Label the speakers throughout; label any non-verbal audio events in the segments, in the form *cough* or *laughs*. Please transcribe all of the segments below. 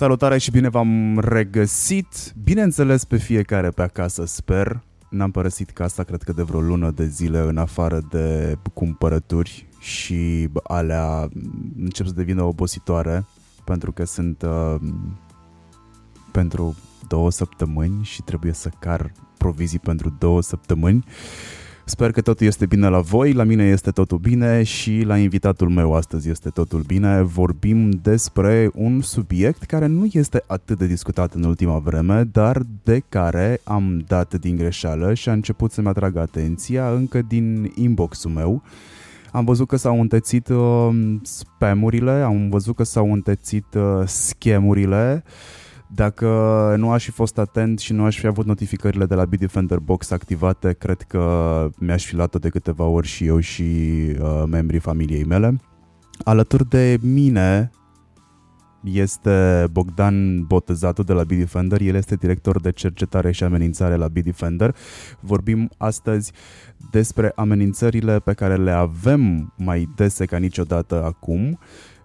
Speaker 1: Salutare și bine v-am regăsit, bineînțeles pe fiecare pe acasă, sper. N-am părăsit casa, cred că de vreo lună de zile, în afară de cumpărături și alea încep să devină obositoare, pentru că sunt uh, pentru două săptămâni și trebuie să car provizii pentru două săptămâni. Sper că totul este bine la voi, la mine este totul bine și la invitatul meu astăzi este totul bine. Vorbim despre un subiect care nu este atât de discutat în ultima vreme, dar de care am dat din greșeală și a început să-mi atragă atenția încă din inbox-ul meu. Am văzut că s-au întețit uh, spamurile, am văzut că s-au întețit uh, schemurile, uh, dacă nu aș fi fost atent și nu aș fi avut notificările de la Bitdefender Box activate, cred că mi-aș fi luat-o de câteva ori și eu și uh, membrii familiei mele. Alături de mine este Bogdan Botezatu de la Bitdefender, el este director de cercetare și amenințare la Bitdefender. Vorbim astăzi despre amenințările pe care le avem mai dese ca niciodată acum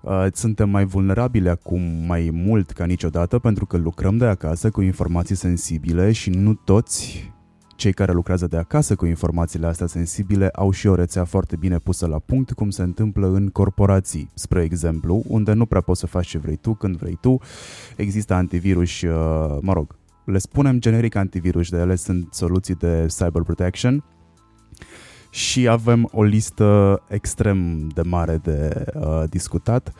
Speaker 1: Uh, suntem mai vulnerabili acum mai mult ca niciodată pentru că lucrăm de acasă cu informații sensibile și nu toți cei care lucrează de acasă cu informațiile astea sensibile au și o rețea foarte bine pusă la punct, cum se întâmplă în corporații, spre exemplu, unde nu prea poți să faci ce vrei tu, când vrei tu. Există antivirus, uh, mă rog, le spunem generic antivirus, de ele sunt soluții de cyber protection, și avem o listă extrem de mare de uh, discutat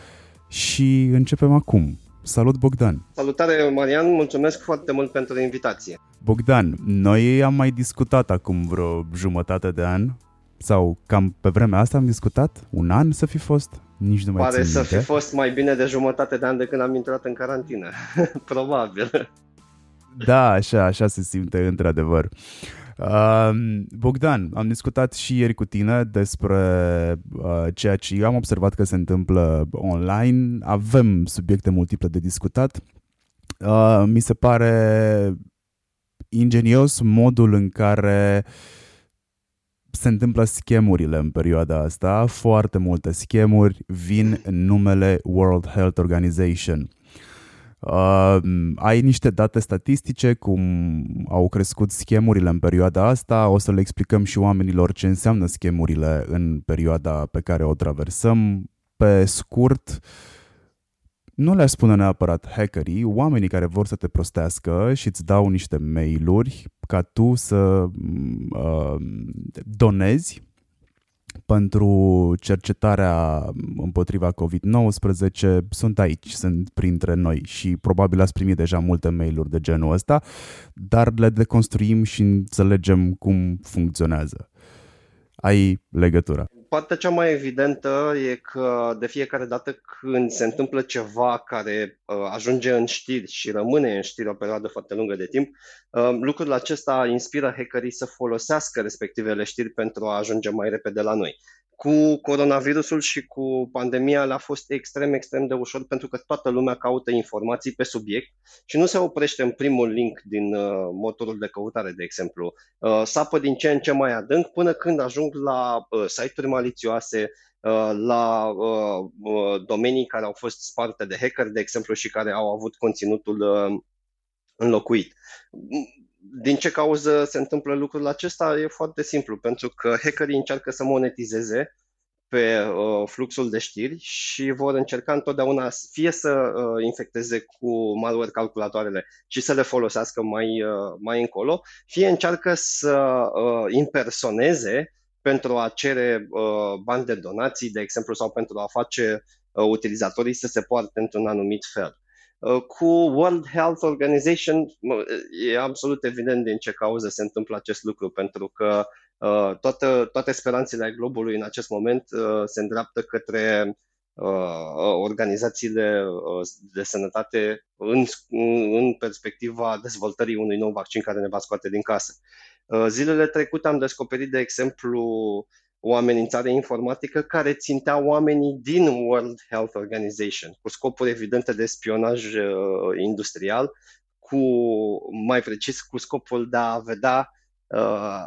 Speaker 1: și începem acum. Salut Bogdan!
Speaker 2: Salutare Marian, mulțumesc foarte mult pentru invitație.
Speaker 1: Bogdan, noi am mai discutat acum vreo jumătate de an sau cam pe vremea asta am discutat? Un an să fi fost? Nici nu mai
Speaker 2: Pare
Speaker 1: țin
Speaker 2: să
Speaker 1: minte.
Speaker 2: fi fost mai bine de jumătate de an de când am intrat în carantină. *laughs* Probabil.
Speaker 1: Da, așa, așa se simte într-adevăr. Uh, Bogdan, am discutat și ieri cu tine despre uh, ceea ce am observat că se întâmplă online. Avem subiecte multiple de discutat. Uh, mi se pare ingenios modul în care se întâmplă schemurile în perioada asta. Foarte multe schemuri vin în numele World Health Organization. Uh, ai niște date statistice cum au crescut schemurile în perioada asta, o să le explicăm și oamenilor ce înseamnă schemurile în perioada pe care o traversăm. Pe scurt, nu le-aș spune neapărat hackerii, oamenii care vor să te prostească și îți dau niște mail-uri ca tu să uh, donezi pentru cercetarea împotriva COVID-19 sunt aici, sunt printre noi și probabil ați primit deja multe mail-uri de genul ăsta, dar le deconstruim și înțelegem cum funcționează. Ai legătura.
Speaker 2: Partea cea mai evidentă e că de fiecare dată când se întâmplă ceva care uh, ajunge în știri și rămâne în știri o perioadă foarte lungă de timp, uh, lucrul acesta inspiră hackerii să folosească respectivele știri pentru a ajunge mai repede la noi cu coronavirusul și cu pandemia le-a fost extrem, extrem de ușor pentru că toată lumea caută informații pe subiect și nu se oprește în primul link din uh, motorul de căutare, de exemplu. Uh, sapă din ce în ce mai adânc până când ajung la uh, site-uri malițioase, uh, la uh, uh, domenii care au fost sparte de hacker, de exemplu, și care au avut conținutul uh, înlocuit din ce cauză se întâmplă lucrul acesta? E foarte simplu, pentru că hackerii încearcă să monetizeze pe uh, fluxul de știri și vor încerca întotdeauna fie să uh, infecteze cu malware calculatoarele și să le folosească mai, uh, mai încolo, fie încearcă să uh, impersoneze pentru a cere uh, bani de donații, de exemplu, sau pentru a face uh, utilizatorii să se poarte într-un anumit fel. Uh, cu World Health Organization e absolut evident din ce cauză se întâmplă acest lucru, pentru că uh, toată, toate speranțele ai globului în acest moment uh, se îndreaptă către organizațiile de sănătate în, în perspectiva dezvoltării unui nou vaccin care ne va scoate din casă. Zilele trecute am descoperit, de exemplu, o amenințare informatică care țintea oamenii din World Health Organization, cu scopuri evidente de spionaj uh, industrial, cu, mai precis, cu scopul de a vedea uh,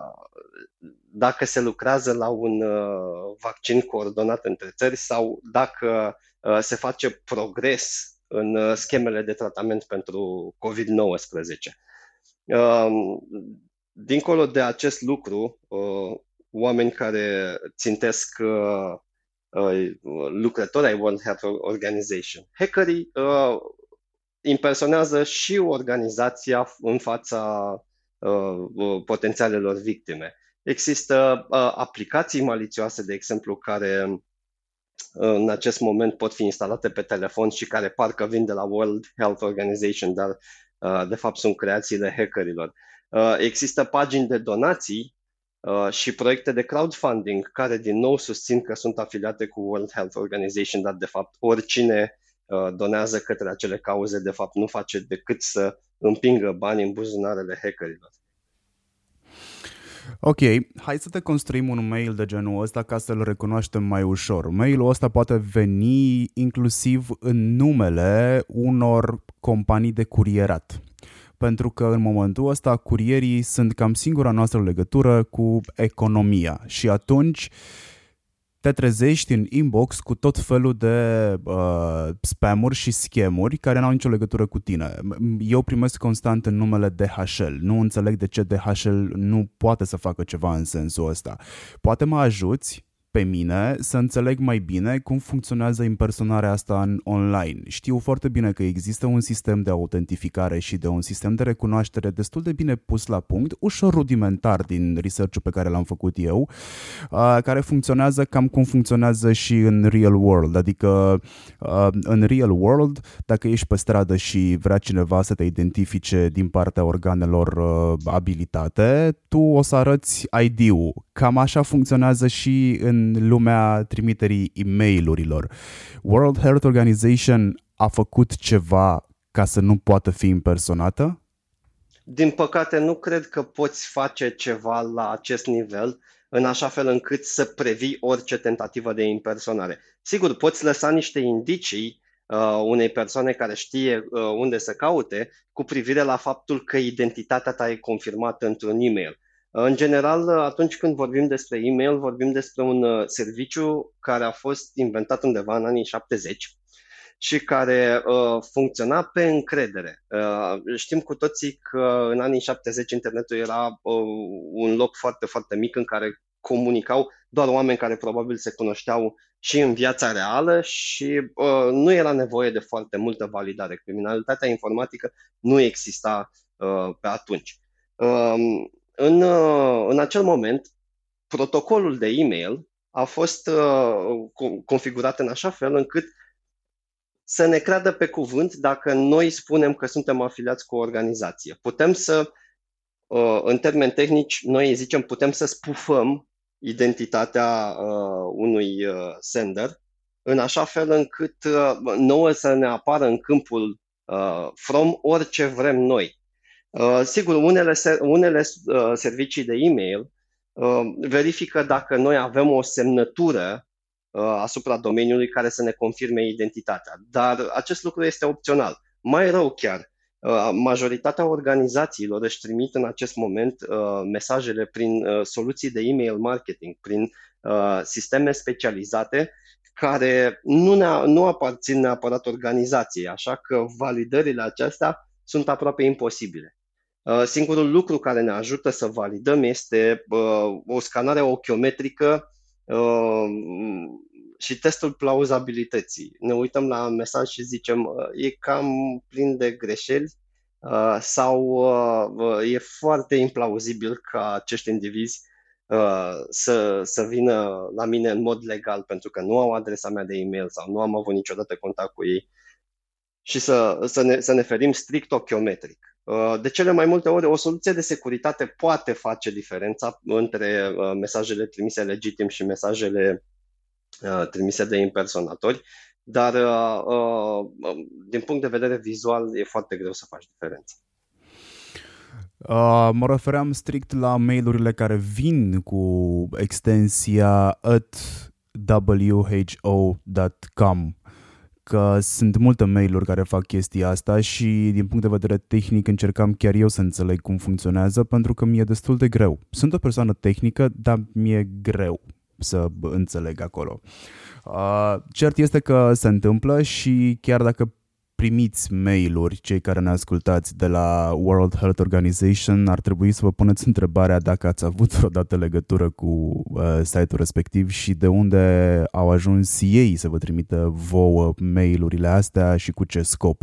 Speaker 2: dacă se lucrează la un uh, vaccin coordonat între țări sau dacă uh, se face progres în schemele de tratament pentru COVID-19. Um, dincolo de acest lucru, oameni care țintesc lucrători ai World Health Organization, hackerii impersonează și organizația în fața potențialelor victime. Există aplicații malițioase, de exemplu, care în acest moment pot fi instalate pe telefon și care parcă vin de la World Health Organization, dar de fapt sunt creațiile hackerilor. Există pagini de donații și proiecte de crowdfunding care din nou susțin că sunt afiliate cu World Health Organization, dar de fapt oricine donează către acele cauze de fapt nu face decât să împingă bani în buzunarele hackerilor.
Speaker 1: Ok, hai să te construim un mail de genul ăsta ca să-l recunoaștem mai ușor. Mailul ăsta poate veni inclusiv în numele unor companii de curierat. Pentru că în momentul ăsta curierii sunt cam singura noastră legătură cu economia și atunci uh, te trezești în inbox cu tot felul de uh, spamuri și schemuri care n-au nicio legătură cu tine. Eu primesc constant în numele DHL. Nu înțeleg de ce DHL nu poate să facă ceva în sensul ăsta. Poate mă ajuți pe mine să înțeleg mai bine cum funcționează impersonarea asta în online. Știu foarte bine că există un sistem de autentificare și de un sistem de recunoaștere destul de bine pus la punct, ușor rudimentar din research-ul pe care l-am făcut eu, care funcționează cam cum funcționează și în real world, adică în real world, dacă ești pe stradă și vrea cineva să te identifice din partea organelor abilitate, tu o să arăți ID-ul. Cam așa funcționează și în în lumea trimiterii e mail World Health Organization a făcut ceva ca să nu poată fi impersonată?
Speaker 2: Din păcate, nu cred că poți face ceva la acest nivel în așa fel încât să previi orice tentativă de impersonare. Sigur, poți lăsa niște indicii uh, unei persoane care știe uh, unde să caute cu privire la faptul că identitatea ta e confirmată într-un e-mail. În general, atunci când vorbim despre e-mail, vorbim despre un uh, serviciu care a fost inventat undeva în anii 70 și care uh, funcționa pe încredere. Uh, știm cu toții că în anii 70 internetul era uh, un loc foarte, foarte mic în care comunicau doar oameni care probabil se cunoșteau și în viața reală și uh, nu era nevoie de foarte multă validare. Criminalitatea informatică nu exista uh, pe atunci. Uh, în, uh, în acel moment, protocolul de e-mail a fost uh, configurat în așa fel încât să ne creadă pe cuvânt dacă noi spunem că suntem afiliați cu o organizație. Putem să, uh, în termeni tehnici, noi zicem, putem să spufăm identitatea uh, unui uh, sender în așa fel încât uh, nouă să ne apară în câmpul uh, from orice vrem noi. Uh, sigur, unele, unele uh, servicii de e-mail uh, verifică dacă noi avem o semnătură asupra domeniului care să ne confirme identitatea, dar acest lucru este opțional. Mai rău chiar, majoritatea organizațiilor își trimit în acest moment mesajele prin soluții de e-mail marketing, prin sisteme specializate care nu, ne, nu aparțin neapărat organizației, așa că validările acestea sunt aproape imposibile. Uh, singurul lucru care ne ajută să validăm este uh, o scanare ochiometrică uh, și testul plauzabilității. Ne uităm la mesaj și zicem e cam plin de greșeli sau e foarte implauzibil ca acești indivizi să, să vină la mine în mod legal pentru că nu au adresa mea de e-mail sau nu am avut niciodată contact cu ei și să, să, ne, să ne ferim strict ochiometric. Uh, de cele mai multe ori, o soluție de securitate poate face diferența între uh, mesajele trimise legitim și mesajele uh, trimise de impersonatori, dar din punct de vedere vizual e foarte greu să faci diferența.
Speaker 1: Uh, mă refeream strict la mailurile care vin cu extensia at who.com că sunt multe mail-uri care fac chestia asta și din punct de vedere tehnic încercam chiar eu să înțeleg cum funcționează pentru că mi-e destul de greu. Sunt o persoană tehnică, dar mi-e greu să înțeleg acolo. Uh, cert este că se întâmplă și chiar dacă primiți mail-uri, cei care ne ascultați de la World Health Organization, ar trebui să vă puneți întrebarea dacă ați avut vreodată legătură cu uh, site-ul respectiv și de unde au ajuns ei să vă trimită vouă mail-urile astea și cu ce scop.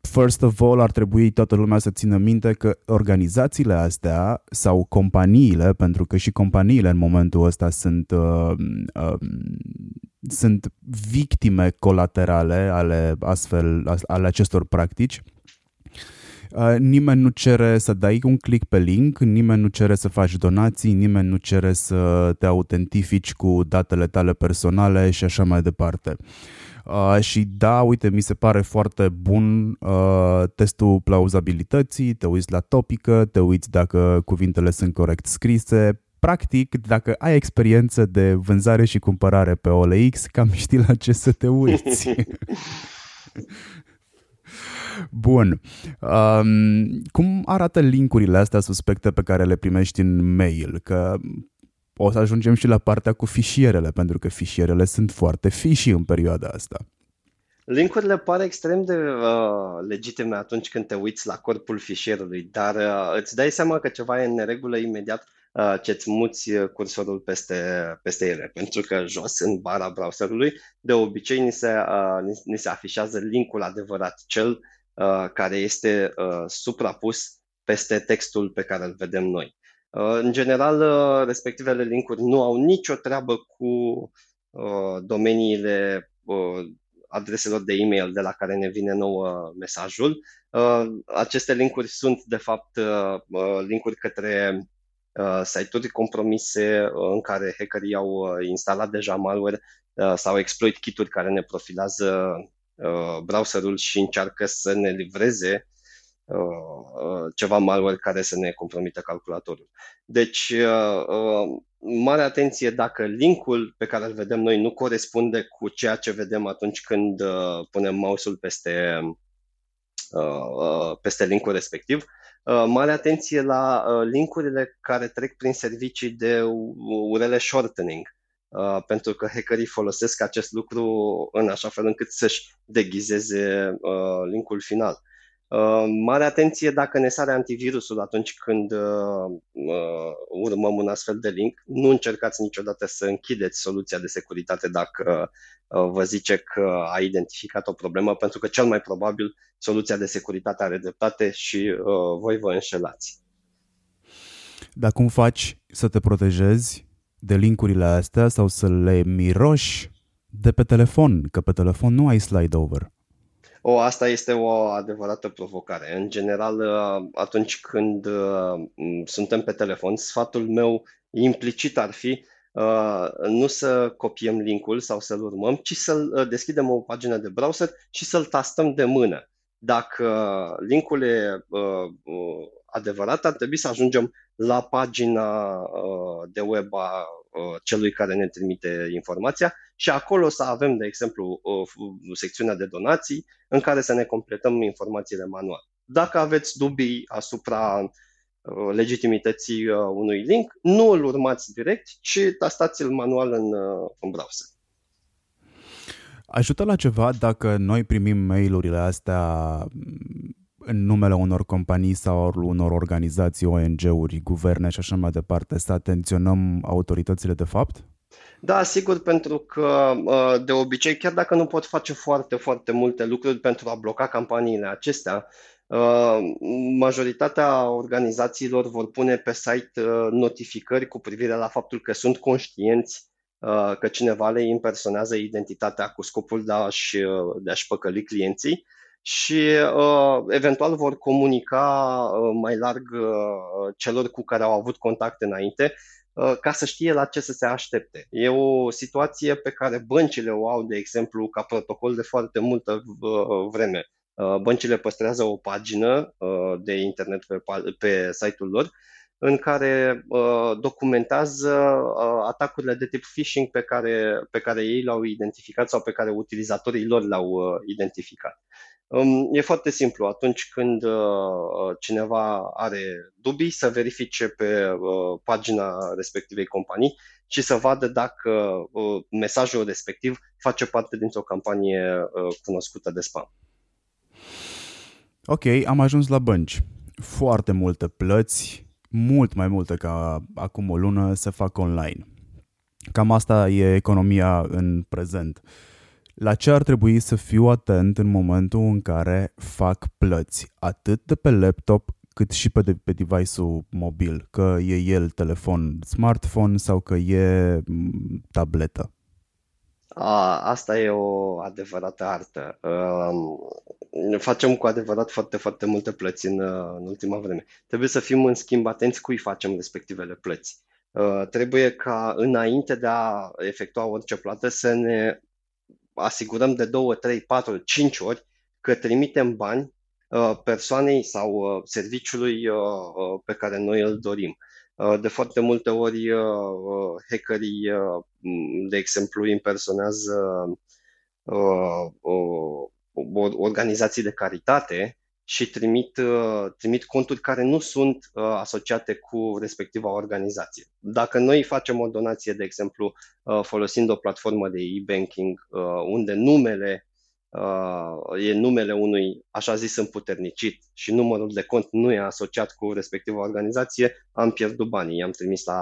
Speaker 1: First of all, ar trebui toată lumea să țină minte că organizațiile astea sau companiile, pentru că și companiile în momentul ăsta sunt, uh, uh, sunt victime colaterale ale astfel ale acestor practici, Uh, nimeni nu cere să dai un click pe link, nimeni nu cere să faci donații, nimeni nu cere să te autentifici cu datele tale personale și așa mai departe. Uh, și da, uite, mi se pare foarte bun uh, testul plauzabilității, te uiți la topică, te uiți dacă cuvintele sunt corect scrise, practic, dacă ai experiență de vânzare și cumpărare pe OLX, cam știi la ce să te uiți. *laughs* Bun. Um, cum arată linkurile astea suspecte pe care le primești în mail? Că o să ajungem și la partea cu fișierele, pentru că fișierele sunt foarte fiși în perioada asta.
Speaker 2: Linkurile par extrem de uh, legitime atunci când te uiți la corpul fișierului, dar uh, îți dai seama că ceva e în neregulă imediat uh, ce îți muți cursorul peste, peste ele, pentru că jos, în bara browserului, de obicei ni se, uh, ni, ni se afișează linkul adevărat, cel uh, care este uh, suprapus peste textul pe care îl vedem noi. Uh, în general, uh, respectivele linkuri nu au nicio treabă cu uh, domeniile adreselor de e-mail de la care ne vine nou mesajul. Aceste linkuri sunt, de fapt, linkuri către site-uri compromise în care hackerii au instalat deja malware sau exploit kit-uri care ne profilează browserul și încearcă să ne livreze Uh, ceva malware care să ne compromită calculatorul. Deci, uh, uh, mare atenție dacă linkul pe care îl vedem noi nu corespunde cu ceea ce vedem atunci când punem mouse-ul peste, peste linkul respectiv. Mare atenție la linkurile care trec prin servicii de URL shortening, pentru că hackerii folosesc acest lucru în așa fel încât să-și deghizeze linkul final. Uh, mare atenție dacă ne sare antivirusul atunci când uh, uh, urmăm un astfel de link. Nu încercați niciodată să închideți soluția de securitate dacă uh, vă zice că a identificat o problemă, pentru că cel mai probabil soluția de securitate are dreptate și uh, voi vă înșelați.
Speaker 1: Dar cum faci să te protejezi de linkurile astea sau să le miroși de pe telefon? Că pe telefon nu ai slide over.
Speaker 2: O, asta este o adevărată provocare. În general, uh, atunci când uh, suntem pe telefon, sfatul meu implicit ar fi uh, nu să copiem linkul sau să-l urmăm, ci să deschidem o pagină de browser și să-l tastăm de mână. Dacă linkul e adevărat, ar trebui să ajungem la pagina de web a celui care ne trimite informația și acolo să avem, de exemplu, o secțiunea de donații în care să ne completăm informațiile manual. Dacă aveți dubii asupra legitimității unui link, nu îl urmați direct, ci tastați-l manual în, în browser.
Speaker 1: Ajută la ceva dacă noi primim mail-urile astea în numele unor companii sau unor organizații, ONG-uri, guverne și așa mai departe, să atenționăm autoritățile de fapt?
Speaker 2: Da, sigur, pentru că uh, de obicei, chiar dacă nu pot face foarte, foarte multe lucruri pentru a bloca campaniile acestea, uh, majoritatea organizațiilor vor pune pe site uh, notificări cu privire la faptul că sunt conștienți că cineva le impersonează identitatea cu scopul de a-și, de a-și păcăli clienții și uh, eventual vor comunica uh, mai larg uh, celor cu care au avut contact înainte uh, ca să știe la ce să se aștepte. E o situație pe care băncile o au, de exemplu, ca protocol de foarte multă uh, vreme. Uh, băncile păstrează o pagină uh, de internet pe, pe site-ul lor în care uh, documentează uh, atacurile de tip phishing pe care, pe care ei le-au identificat sau pe care utilizatorii lor le-au uh, identificat. E foarte simplu. Atunci când uh, cineva are dubii, să verifice pe uh, pagina respectivei companii și să vadă dacă uh, mesajul respectiv face parte dintr-o campanie cunoscută de spam.
Speaker 1: Ok, am ajuns la bănci. Foarte multe plăți, mult mai multe ca acum o lună, se fac online. Cam asta e economia în prezent. La ce ar trebui să fiu atent în momentul în care fac plăți, atât de pe laptop cât și pe, de, pe device-ul mobil, că e el telefon smartphone sau că e tabletă?
Speaker 2: A, asta e o adevărată artă. Uh, facem cu adevărat foarte, foarte multe plăți în, în ultima vreme. Trebuie să fim, în schimb, atenți cui facem respectivele plăți. Uh, trebuie ca, înainte de a efectua orice plată, să ne asigurăm de 2, 3, 4, 5 ori că trimitem bani uh, persoanei sau uh, serviciului uh, pe care noi îl dorim. De foarte multe ori hackerii, de exemplu, impersonează organizații de caritate și trimit, uh, trimit conturi care nu sunt uh, asociate cu respectiva organizație. Dacă noi facem o donație, de exemplu, uh, folosind o platformă de e-banking unde numele e numele unui așa zis împuternicit și numărul de cont nu e asociat cu respectiva organizație, am pierdut banii, i-am trimis la,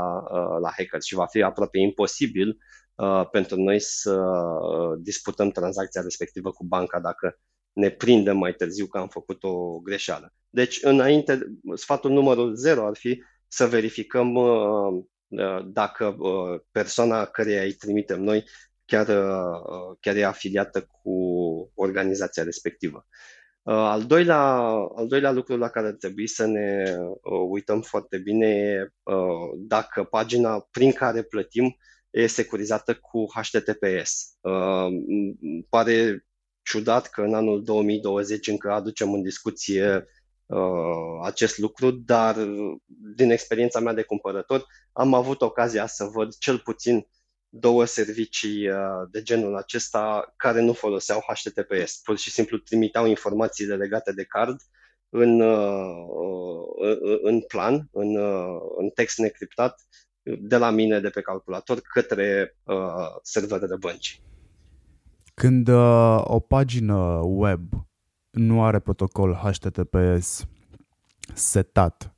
Speaker 2: la hacker și va fi aproape imposibil pentru noi să disputăm tranzacția respectivă cu banca dacă ne prindem mai târziu că am făcut o greșeală. Deci, înainte, sfatul numărul 0 ar fi să verificăm uh, uh, dacă uh, persoana căreia îi trimitem noi chiar, chiar e afiliată cu organizația respectivă. Al doilea, al doilea lucru la care ar trebui să ne uităm foarte bine e dacă pagina prin care plătim e securizată cu HTTPS. Pare ciudat că în anul 2020 încă aducem în discuție uh, acest lucru, dar din experiența mea de cumpărător am avut ocazia să văd cel puțin două servicii uh, de genul acesta care nu foloseau HTTPS. Pur și simplu trimiteau informațiile legate de card în, uh, în plan, în, uh, în text necriptat, de la mine de pe calculator către uh, serverele băncii.
Speaker 1: Când uh, o pagină web nu are protocol HTTPS setat,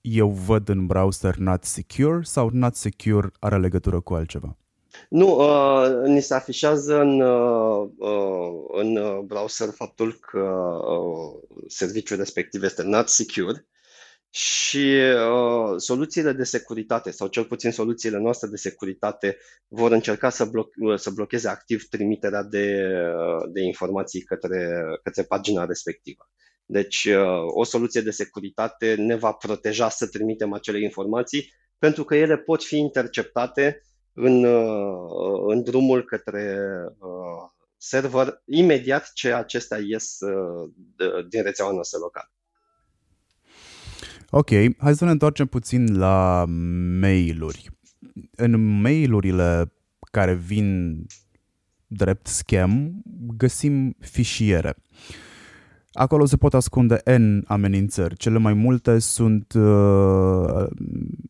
Speaker 1: eu văd în browser not secure sau not secure are legătură cu altceva?
Speaker 2: Nu, uh, ni se afișează în, uh, uh în browser faptul că uh, serviciul respectiv este not secure și uh, soluțiile de securitate, sau cel puțin soluțiile noastre de securitate, vor încerca să, blo- să blocheze activ trimiterea de, uh, de informații către, către pagina respectivă. Deci, uh, o soluție de securitate ne va proteja să trimitem acele informații, pentru că ele pot fi interceptate în, uh, în drumul către uh, server imediat ce acestea ies uh, din rețeaua noastră locală.
Speaker 1: Ok, hai să ne întoarcem puțin la mail-uri. În mail-urile care vin drept scam, găsim fișiere. Acolo se pot ascunde N amenințări. Cele mai multe sunt uh,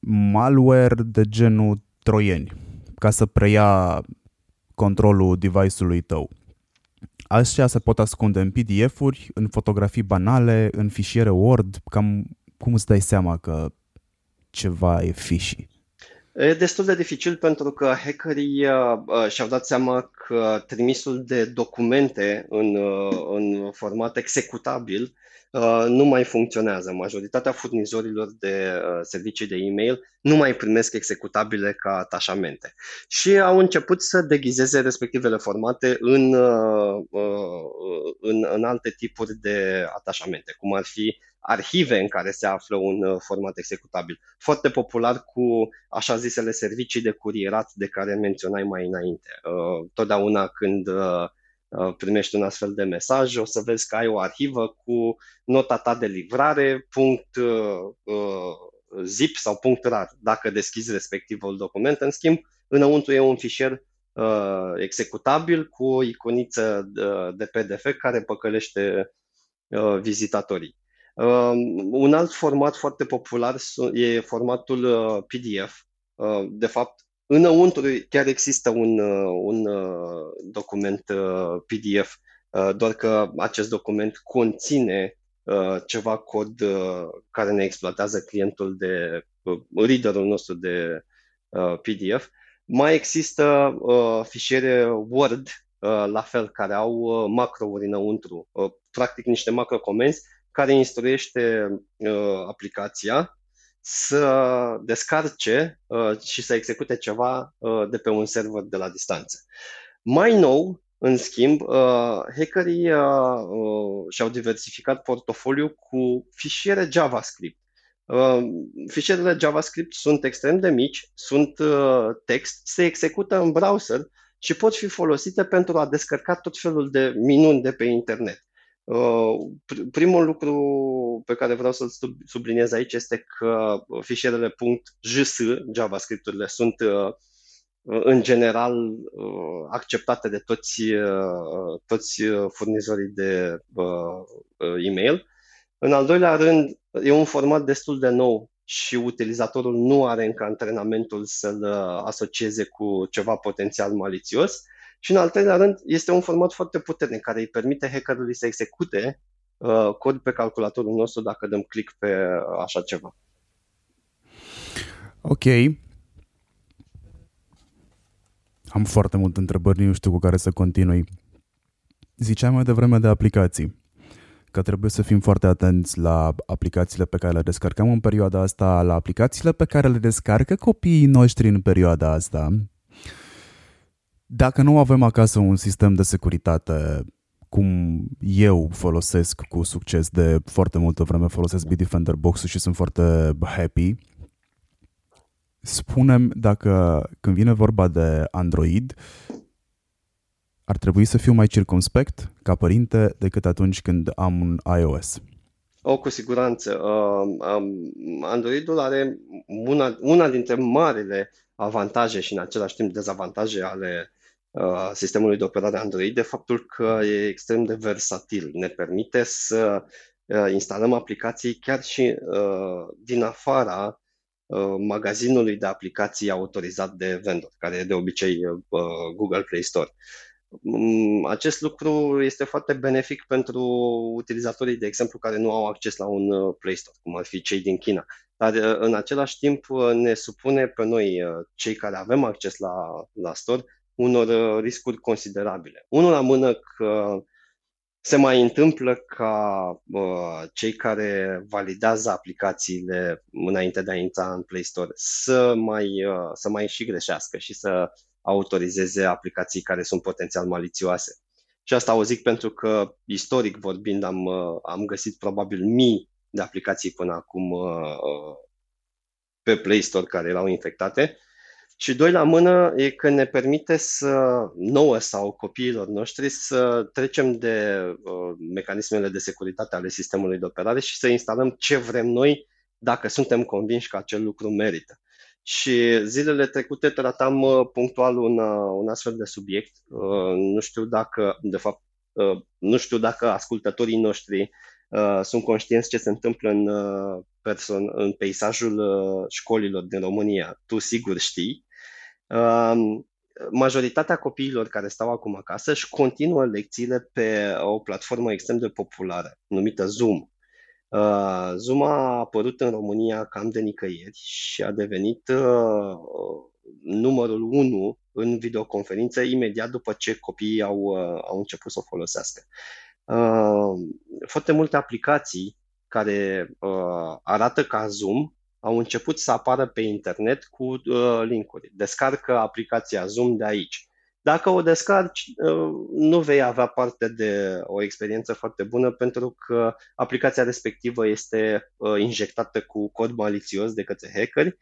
Speaker 1: malware de genul troieni, ca să preia controlul device-ului tău. Așa se pot ascunde în PDF-uri, în fotografii banale, în fișiere Word, cam cum îți dai seama că ceva e fishy?
Speaker 2: E destul de dificil pentru că hackerii uh, uh, și-au dat seama că trimisul de documente în, uh, în format executabil uh, nu mai funcționează. Majoritatea furnizorilor de uh, servicii de e-mail nu mai primesc executabile ca atașamente și au început să deghizeze respectivele formate în, uh, în, în alte tipuri de atașamente, cum ar fi arhive în care se află un uh, format executabil. Foarte popular cu așa zisele servicii de curierat de care menționai mai înainte. Uh, totdeauna când uh, primești un astfel de mesaj, o să vezi că ai o arhivă cu nota ta de livrare, punct zip sau punct rar. Dacă deschizi respectivul document, în schimb, înăuntru e un fișier executabil cu o iconiță de PDF care păcălește vizitatorii. Un alt format foarte popular e formatul uh, PDF. Uh, de fapt, înăuntru chiar există un, uh, un document PDF doar că acest document conține ceva cod care ne exploatează clientul de readerul nostru de PDF. Mai există fișiere Word la fel, care au macrouri înăuntru, practic niște macro comenzi care instruiește aplicația să descarce uh, și să execute ceva uh, de pe un server de la distanță. Mai nou, în schimb, uh, hackerii uh, uh, și-au diversificat portofoliul cu fișiere JavaScript. Uh, fișierele JavaScript sunt extrem de mici, sunt uh, text, se execută în browser și pot fi folosite pentru a descărca tot felul de minuni de pe internet. Uh, primul lucru pe care vreau să-l subliniez aici este că fișierele .js, JavaScript-urile, sunt uh, în general uh, acceptate de toți, toți furnizorii de e-mail. În al doilea rând, e un format destul de nou și utilizatorul nu are încă antrenamentul să-l asocieze cu ceva potențial malițios. Și în al treilea rând, este un format foarte puternic care îi permite hackerului să execute uh, cod pe calculatorul nostru dacă dăm click pe așa ceva.
Speaker 1: Ok. Am foarte multe întrebări, nu știu cu care să continui. Ziceam mai devreme de aplicații că trebuie să fim foarte atenți la aplicațiile pe care le descărcăm în perioada asta, la aplicațiile pe care le descarcă copiii noștri în perioada asta dacă nu avem acasă un sistem de securitate cum eu folosesc cu succes de foarte multă vreme, folosesc Bitdefender Box-ul și sunt foarte happy, spunem dacă când vine vorba de Android, ar trebui să fiu mai circumspect ca părinte decât atunci când am un iOS.
Speaker 2: O, cu siguranță. Uh, um, Androidul are una, una dintre marile avantaje și în același timp dezavantaje ale Uh, sistemului de operare Android de faptul că e extrem de versatil. Ne permite să uh, instalăm aplicații chiar și uh, din afara magazinului de aplicații autorizat de vendor, care e de obicei Google Play Store. Mm, acest lucru este foarte benefic pentru utilizatorii, de exemplu, care nu au acces la un Play Store, cum ar fi cei din China. Dar în același timp ne supune pe noi, cei care avem acces la, la store, unor uh, riscuri considerabile. Unul la mână că se mai întâmplă ca uh, cei care validează aplicațiile înainte de a intra în Play Store să mai, uh, să mai și greșească și să autorizeze aplicații care sunt potențial malițioase. Și asta o zic pentru că, istoric vorbind, am, uh, am găsit probabil mii de aplicații până acum uh, uh pe Play Store care erau infectate și doi la mână e că ne permite să, nouă sau copiilor noștri, să trecem de uh, mecanismele de securitate ale sistemului de operare și să instalăm ce vrem noi dacă suntem convinși că acel lucru merită. Și zilele trecute tratam uh, punctual un, uh, un astfel de subiect. Uh, nu știu dacă, de fapt, uh, nu știu dacă ascultătorii noștri uh, sunt conștienți ce se întâmplă în, uh, person, în peisajul uh, școlilor din România. Tu sigur știi majoritatea copiilor care stau acum acasă își continuă lecțiile pe o platformă extrem de populară, numită Zoom. Zoom a apărut în România cam de nicăieri și a devenit numărul 1 în videoconferință imediat după ce copiii au, au început să o folosească. Foarte multe aplicații care arată ca Zoom au început să apară pe internet cu uh, linkuri. Descarcă aplicația Zoom de aici. Dacă o descarci, uh, nu vei avea parte de o experiență foarte bună pentru că aplicația respectivă este uh, injectată cu cod malițios de către hackeri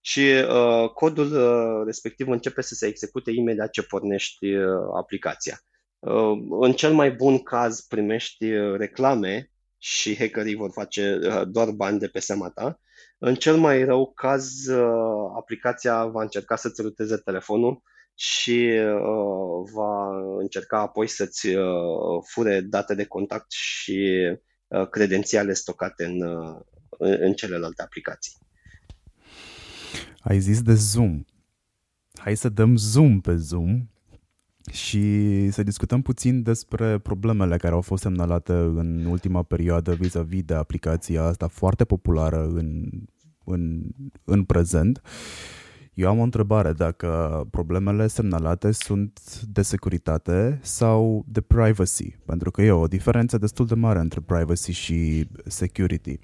Speaker 2: și uh, codul uh, respectiv începe să se execute imediat ce pornești uh, aplicația. Uh, în cel mai bun caz primești uh, reclame și hackerii vor face uh, doar bani de pe seama ta în cel mai rău caz, uh, aplicația va încerca să-ți ruteze telefonul și uh, va încerca apoi să-ți uh, fure date de contact și credențiale stocate în, în celelalte aplicații.
Speaker 1: Ai zis de Zoom. Hai să dăm Zoom pe Zoom și să discutăm puțin despre problemele care au fost semnalate în ultima perioadă vis-a-vis de aplicația asta foarte populară în, în, în prezent. Eu am o întrebare dacă problemele semnalate sunt de securitate sau de privacy, pentru că e o diferență destul de mare între privacy și security.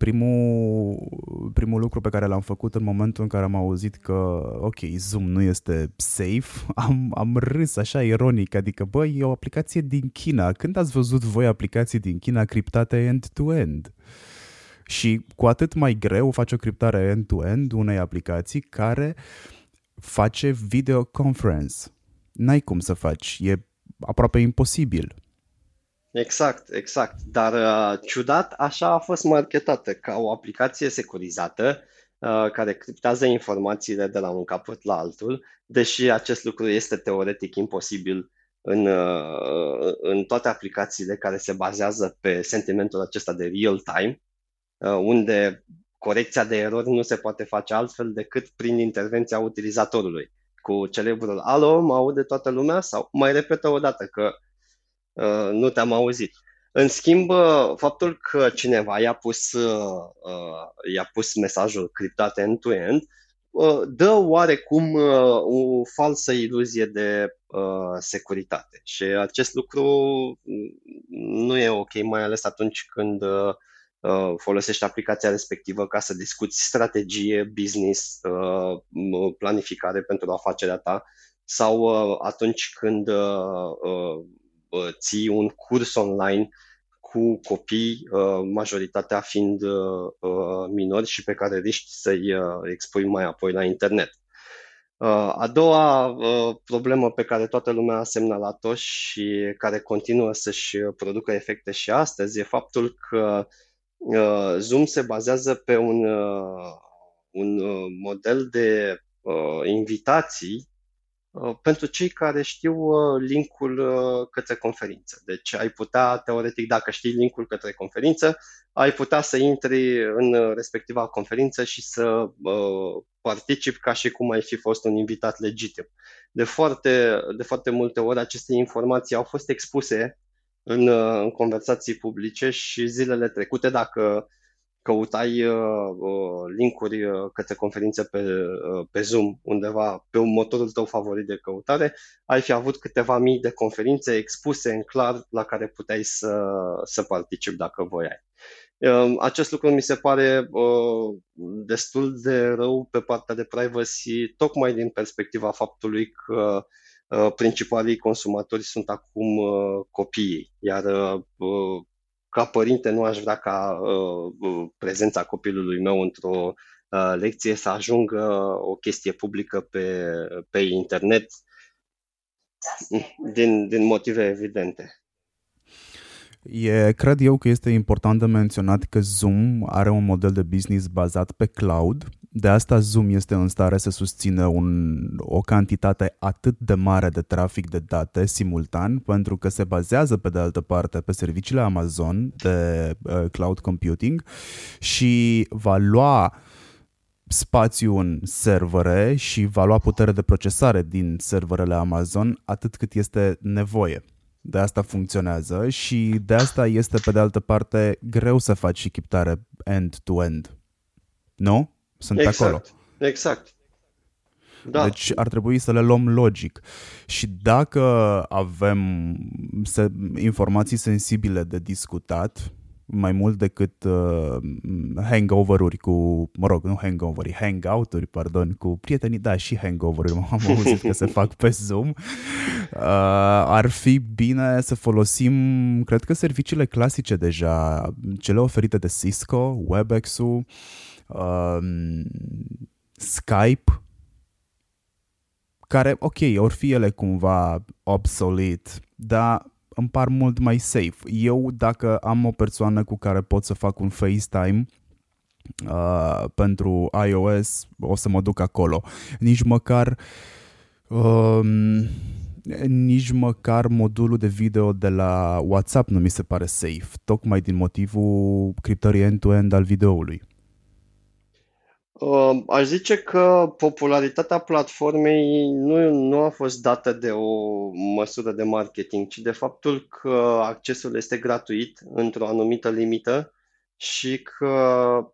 Speaker 1: Uh, primul, primul lucru pe care l-am făcut în momentul în care am auzit că, ok, Zoom nu este safe, *laughs* am, am râs așa ironic, adică, băi, e o aplicație din China. Când ați văzut voi aplicații din China criptate end-to-end? Și cu atât mai greu faci o criptare end-to-end unei aplicații care face video conference. N-ai cum să faci, e aproape imposibil.
Speaker 2: Exact, exact. Dar uh, ciudat, așa a fost marketată, ca o aplicație securizată uh, care criptează informațiile de la un capăt la altul, deși acest lucru este teoretic imposibil în, uh, în toate aplicațiile care se bazează pe sentimentul acesta de real-time, uh, unde corecția de erori nu se poate face altfel decât prin intervenția utilizatorului. Cu celebrul alo, mă aude toată lumea sau mai repetă o dată că Uh, nu te-am auzit. În schimb, uh, faptul că cineva i-a pus, uh, i-a pus mesajul criptat end-to-end dă oarecum o falsă iluzie de securitate. Și acest lucru nu e ok, mai ales atunci când folosești aplicația respectivă ca să discuți strategie, business, planificare pentru afacerea ta sau atunci când ții un curs online cu copii, uh, majoritatea fiind uh, uh, minori și pe care riști să-i expui mai apoi la internet. A doua problemă pe care toată lumea a semnalat-o și care continuă să-și producă efecte și astăzi e faptul că Zoom se bazează pe un, un model de invitații Uh, pentru cei care știu uh, linkul uh, către conferință. Deci ai putea, teoretic, dacă știi linkul către conferință, ai putea să intri în respectiva conferință și să participi ca și cum ai fi fost un invitat legitim. De foarte, de foarte multe ori aceste informații au fost expuse în, în conversații publice și zilele trecute, dacă căutai uh, uh, linkuri uh, către conferințe pe, uh, pe Zoom undeva pe un motorul tău favorit de căutare, ai fi avut câteva mii de conferințe expuse în clar la care puteai să, să participi dacă voiai. Uh, acest lucru mi se pare uh, destul de rău pe partea de privacy, tocmai din perspectiva faptului că uh, principalii consumatori sunt acum uh, copiii, iar uh, ca părinte nu aș vrea ca uh, uh, prezența copilului meu într-o uh, lecție să ajungă o chestie publică pe, pe internet din, din motive evidente.
Speaker 1: E, cred eu că este important de menționat că Zoom are un model de business bazat pe cloud. De asta Zoom este în stare să susțină un, o cantitate atât de mare de trafic de date simultan, pentru că se bazează pe de altă parte pe serviciile Amazon de uh, cloud computing și va lua spațiu în servere și va lua putere de procesare din serverele Amazon atât cât este nevoie de asta funcționează și de asta este pe de altă parte greu să faci și chiptare end-to-end. Nu? Sunt
Speaker 2: exact,
Speaker 1: acolo.
Speaker 2: Exact.
Speaker 1: Da. Deci ar trebui să le luăm logic. Și dacă avem informații sensibile de discutat, mai mult decât uh, hangover-uri cu, mă rog, nu hangover hangout-uri, pardon, cu prietenii, da, și hangover-uri, am *laughs* auzit că se fac pe Zoom, uh, ar fi bine să folosim, cred că serviciile clasice deja, cele oferite de Cisco, WebEx-ul, uh, Skype, care, ok, or fi ele cumva obsolete, dar îmi par mult mai safe. Eu, dacă am o persoană cu care pot să fac un FaceTime, uh, pentru iOS, o să mă duc acolo. Nici măcar... Uh, nici măcar modulul de video de la WhatsApp nu mi se pare safe, tocmai din motivul criptării end-to-end al videoului.
Speaker 2: Uh, aș zice că popularitatea platformei nu, nu a fost dată de o măsură de marketing, ci de faptul că accesul este gratuit într-o anumită limită și că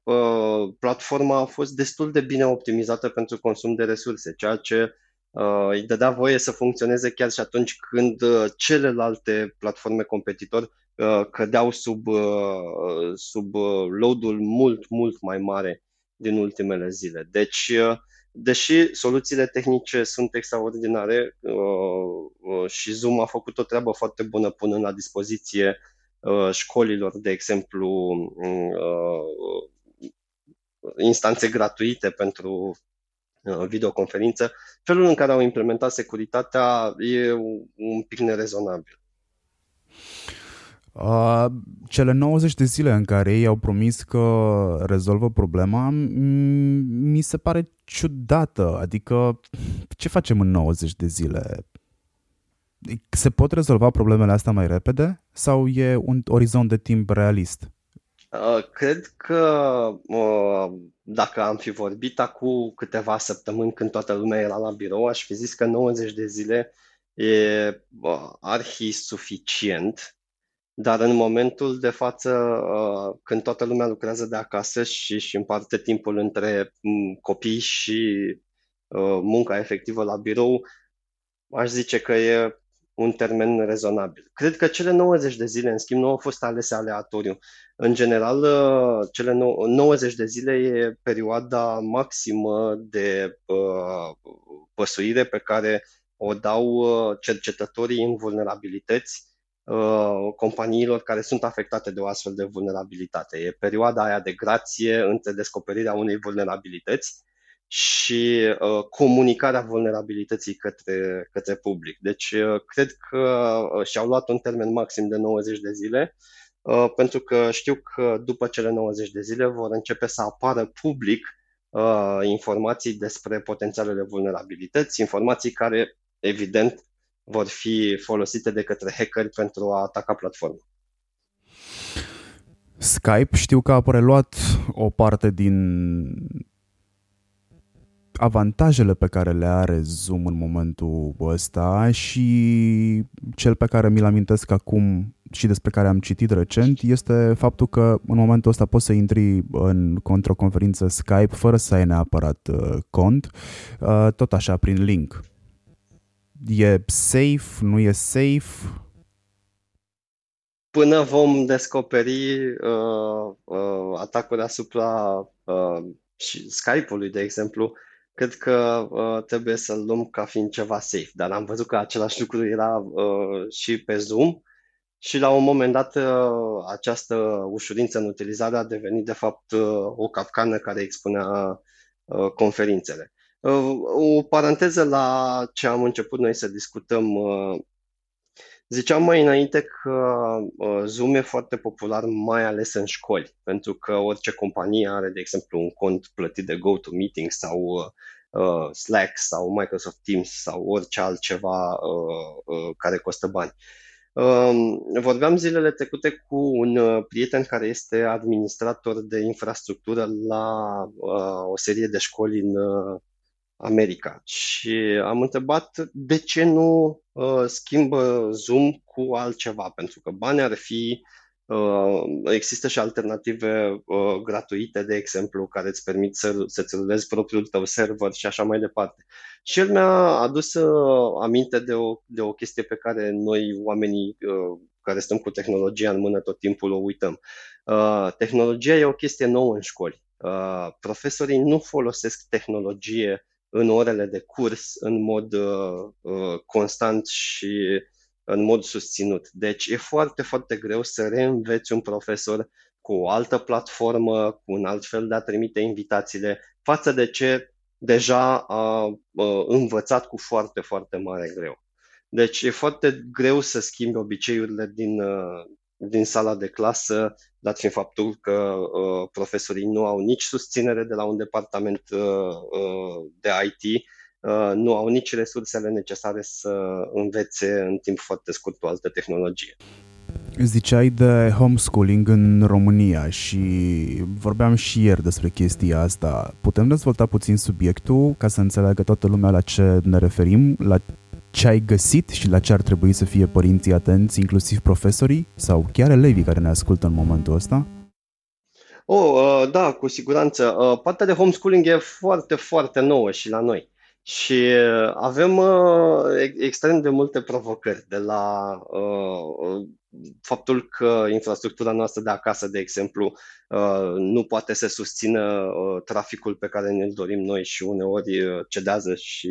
Speaker 2: uh, platforma a fost destul de bine optimizată pentru consum de resurse, ceea ce uh, îi dădea voie să funcționeze chiar și atunci când uh, celelalte platforme competitori uh, cădeau sub, uh, sub uh, load-ul mult, mult mai mare din ultimele zile. Deci, uh, deși soluțiile tehnice sunt extraordinare uh, uh, și Zoom a făcut o treabă foarte bună punând la dispoziție școlilor, de exemplu, instanțe gratuite pentru videoconferință, felul în care au implementat securitatea e un pic nerezonabil.
Speaker 1: Uh, cele 90 de zile în care ei au promis că rezolvă problema mi se pare ciudată. Adică, ce facem în 90 de zile? Se pot rezolva problemele astea mai repede sau e un orizont de timp realist?
Speaker 2: Uh, cred că uh, dacă am fi vorbit acum câteva săptămâni când toată lumea era la birou, aș fi zis că 90 de zile e uh, arhi suficient dar în momentul de față, uh, când toată lumea lucrează de acasă și își împarte timpul între mm, copii și uh, munca efectivă la birou, aș zice că e un termen rezonabil. Cred că cele 90 de zile, în schimb, nu au fost alese aleatoriu. În general, uh, cele 90 de zile e perioada maximă de păsuire pe care o dau cercetătorii în vulnerabilități Uh, companiilor care sunt afectate de o astfel de vulnerabilitate. E perioada aia de grație între descoperirea unei vulnerabilități și uh, comunicarea vulnerabilității către, către public. Deci, uh, cred că uh, și-au luat un termen maxim de 90 de zile, uh, pentru că știu că după cele 90 de zile vor începe să apară public uh, informații despre potențialele vulnerabilități, informații care, evident, vor fi folosite de către hackeri pentru a ataca platforma.
Speaker 1: Skype știu că a preluat o parte din avantajele pe care le are Zoom în momentul ăsta și cel pe care mi-l amintesc acum și despre care am citit recent este faptul că în momentul ăsta poți să intri în, într-o conferință Skype fără să ai neapărat uh, cont, uh, tot așa prin link. E safe? Nu e safe?
Speaker 2: Până vom descoperi uh, uh, atacuri asupra uh, Skype-ului, de exemplu, cred că uh, trebuie să-l luăm ca fiind ceva safe. Dar am văzut că același lucru era uh, și pe Zoom și la un moment dat uh, această ușurință în utilizare a devenit de fapt uh, o capcană care expunea uh, conferințele. Uh, o paranteză la ce am început noi să discutăm. Uh, ziceam mai înainte că uh, Zoom e foarte popular, mai ales în școli, pentru că orice companie are, de exemplu, un cont plătit de GoToMeeting sau Slack sau Microsoft Teams sau orice altceva care costă bani. Um, vorbeam zilele trecute cu un prieten care este administrator de infrastructură la o serie de școli în America. Și am întrebat de ce nu uh, schimbă Zoom cu altceva, pentru că banii ar fi Uh, există și alternative uh, gratuite, de exemplu, care îți permit să, să-ți rulezi propriul tău server și așa mai departe. Și el mi-a adus uh, aminte de o, de o chestie pe care noi, oamenii uh, care stăm cu tehnologia în mână tot timpul, o uităm. Uh, tehnologia e o chestie nouă în școli. Uh, profesorii nu folosesc tehnologie în orele de curs în mod uh, uh, constant și în mod susținut. Deci e foarte, foarte greu să reînveți un profesor cu o altă platformă, cu un alt fel de a trimite invitațiile, față de ce deja a uh, învățat cu foarte, foarte mare greu. Deci e foarte greu să schimbi obiceiurile din, uh, din sala de clasă, dat fiind faptul că uh, profesorii nu au nici susținere de la un departament uh, uh, de IT, uh, nu au nici resursele necesare să învețe în timp foarte scurt o altă tehnologie.
Speaker 1: Ziceai de homeschooling în România și vorbeam și ieri despre chestia asta. Putem dezvolta puțin subiectul ca să înțeleagă toată lumea la ce ne referim, la ce ai găsit și la ce ar trebui să fie părinții atenți, inclusiv profesorii sau chiar elevii care ne ascultă în momentul ăsta?
Speaker 2: Oh, uh, da, cu siguranță. Uh, partea de homeschooling e foarte, foarte nouă și la noi. Și uh, avem extrem de multe provocări, de la faptul că infrastructura noastră de acasă, de exemplu, nu poate să susțină traficul pe care ne-l dorim noi și uneori cedează și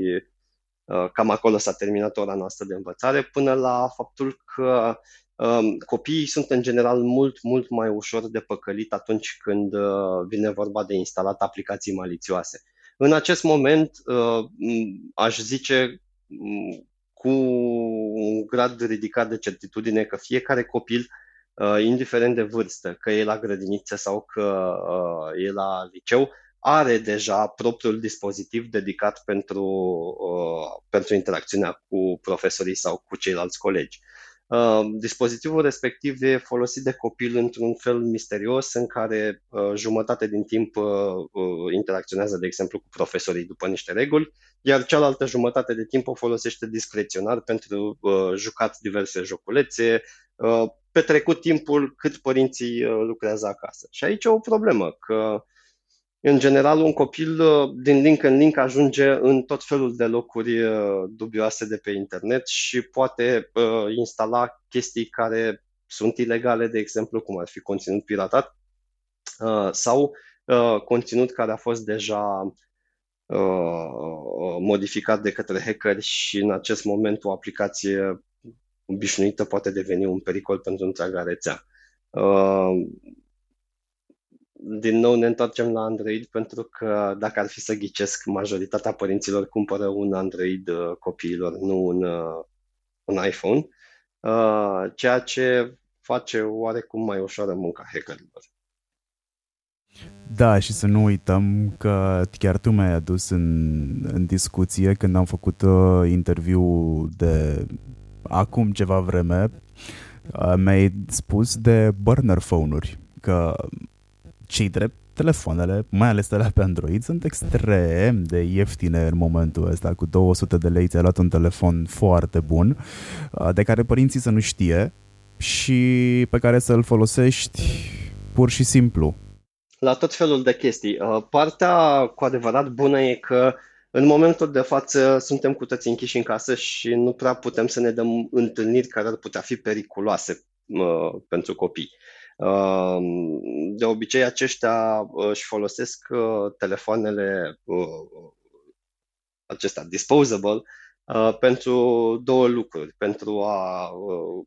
Speaker 2: cam acolo s-a terminat ora noastră de învățare, până la faptul că Um, copiii sunt în general mult, mult mai ușor de păcălit atunci când uh, vine vorba de instalat aplicații malițioase. În acest moment, uh, aș zice cu un grad ridicat de certitudine că fiecare copil, uh, indiferent de vârstă, că e la grădiniță sau că e la liceu, are deja propriul dispozitiv dedicat pentru, pentru interacțiunea cu profesorii sau cu ceilalți colegi. Uh, dispozitivul respectiv e folosit de copil într-un fel misterios în care uh, jumătate din timp uh, interacționează, de exemplu, cu profesorii după niște reguli, iar cealaltă jumătate de timp o folosește discreționar pentru jucat diverse joculețe, petrecut timpul cât părinții lucrează acasă. Și aici e o problemă, că în general, un copil uh, din link în link ajunge în tot felul de locuri uh, dubioase de pe internet și poate uh, instala chestii care sunt ilegale, de exemplu, cum ar fi conținut piratat sau conținut care a fost deja modificat de către hackeri și în acest moment o aplicație obișnuită poate deveni un pericol pentru întreaga rețea din nou ne întoarcem la Android pentru că dacă ar fi să ghicesc, majoritatea părinților cumpără un Android uh, copiilor, nu un, uh, un iPhone, uh, ceea ce face oarecum mai ușoară munca hackerilor.
Speaker 1: Da, și să nu uităm că chiar tu mi-ai adus în, în discuție când am făcut uh, interviu de acum ceva vreme, uh, mi-ai spus de burner phone-uri, că cei drept, telefoanele, mai ales de la pe Android, sunt extrem de ieftine în momentul ăsta. Cu 200 de lei ți-ai luat un telefon foarte bun, uh, de care părinții să nu știe și pe care să-l folosești pur și simplu.
Speaker 2: La tot felul de chestii. Uh, partea cu adevărat bună e că în momentul de față suntem cu toți închiși în casă și nu prea putem să ne dăm întâlniri care ar putea fi periculoase uh, pentru copii. De obicei, aceștia uh, își folosesc uh, telefoanele uh, acestea disposable pentru două lucruri. Pentru a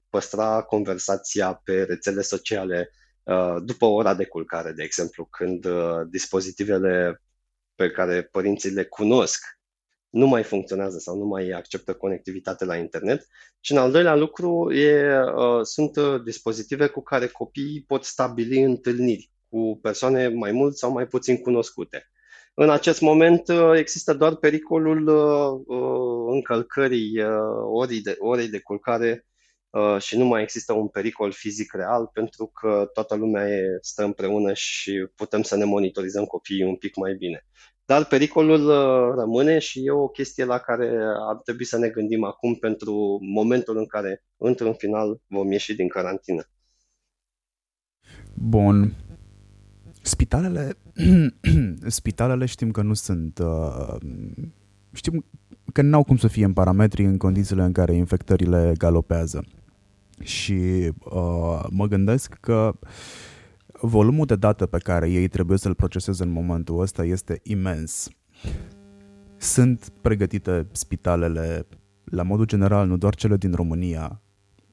Speaker 2: păstra conversația pe rețele sociale după ora de culcare, de exemplu, când dispozitivele pe care părinții le cunosc nu mai funcționează sau nu mai acceptă conectivitate la internet. Și în al doilea lucru e, uh, sunt uh, dispozitive cu care copiii pot stabili întâlniri cu persoane mai mult sau mai puțin cunoscute. În acest moment uh, există doar pericolul încălcării orei de, orei de culcare și nu mai există un pericol fizic real pentru că toată lumea e, stă împreună și putem să ne monitorizăm copiii un pic mai bine. Dar pericolul uh, rămâne și e o chestie la care ar trebui să ne gândim acum pentru momentul în care, într-un final, vom ieși din carantină.
Speaker 1: Bun. Spitalele, *clears throat* spitalele știm că nu sunt... Uh, știm că n-au cum să fie în parametri în condițiile în care infectările galopează. Și uh, mă gândesc că uh, volumul de date pe care ei trebuie să-l proceseze în momentul ăsta este imens. Sunt pregătite spitalele, la modul general, nu doar cele din România,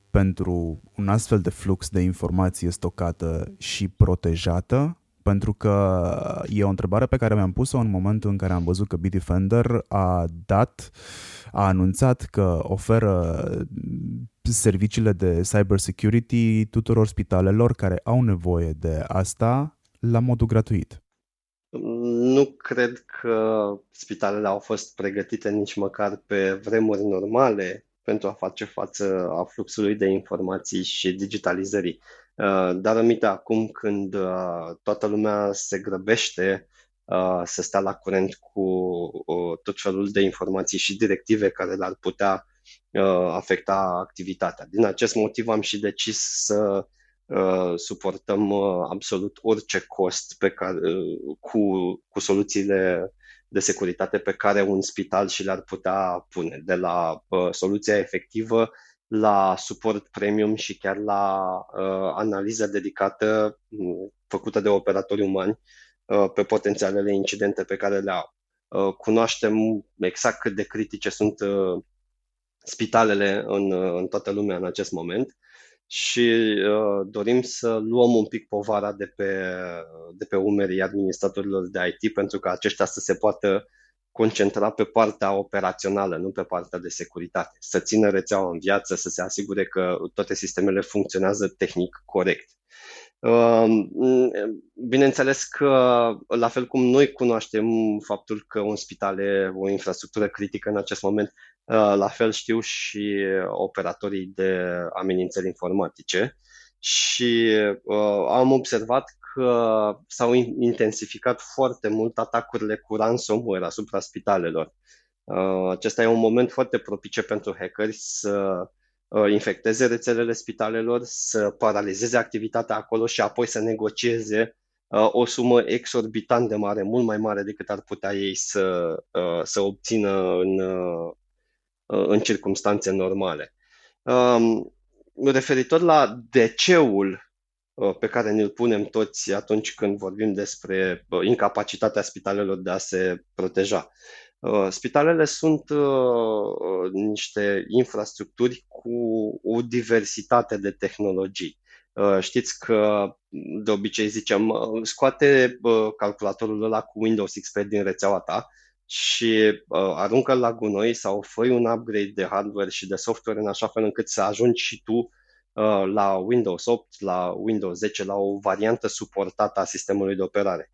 Speaker 1: pentru un astfel de flux de informație stocată și protejată? Pentru că e o întrebare pe care mi-am pus-o în momentul în care am văzut că Bitdefender a dat, a anunțat că oferă serviciile de cybersecurity tuturor spitalelor care au nevoie de asta la modul gratuit.
Speaker 2: Nu cred că spitalele au fost pregătite nici măcar pe vremuri normale pentru a face față a fluxului de informații și digitalizării. Dar aminte acum când toată lumea se grăbește să stea la curent cu tot felul de informații și directive care le-ar putea afecta activitatea. Din acest motiv am și decis să suportăm absolut orice cost pe care, cu, cu soluțiile de securitate pe care un spital și le-ar putea pune, de la uh, soluția efectivă la suport premium și chiar la uh, analiză dedicată uh, făcută de operatori umani uh, pe potențialele incidente pe care le au. Uh, cunoaștem exact cât de critice sunt uh, spitalele în, uh, în toată lumea în acest moment și uh, dorim să luăm un pic povara de pe, de pe umerii administratorilor de IT pentru ca aceștia să se poată concentra pe partea operațională, nu pe partea de securitate. Să țină rețeaua în viață, să se asigure că toate sistemele funcționează tehnic corect. Um, bineînțeles că, la fel cum noi cunoaștem faptul că un spital e o infrastructură critică în acest moment, uh, la fel știu și operatorii de amenințări informatice și uh, am observat că s-au intensificat foarte mult atacurile cu ransomware asupra spitalelor. Uh, acesta e un moment foarte propice pentru hackeri să Uh, infecteze rețelele spitalelor, să paralizeze activitatea acolo și apoi să negocieze uh, o sumă exorbitant de mare, mult mai mare decât ar putea ei să, uh, să obțină în, în circunstanțe normale. Um, referitor la DC-ul pe care ne-l punem toți atunci când vorbim despre incapacitatea spitalelor de a se proteja. Uh, spitalele sunt uh, uh, niște infrastructuri cu o diversitate de tehnologii. Știți că de obicei zicem, scoate calculatorul ăla cu Windows XP din rețeaua ta și aruncă la gunoi sau fă un upgrade de hardware și de software în așa fel încât să ajungi și tu la Windows 8, la Windows 10, la o variantă suportată a sistemului de operare.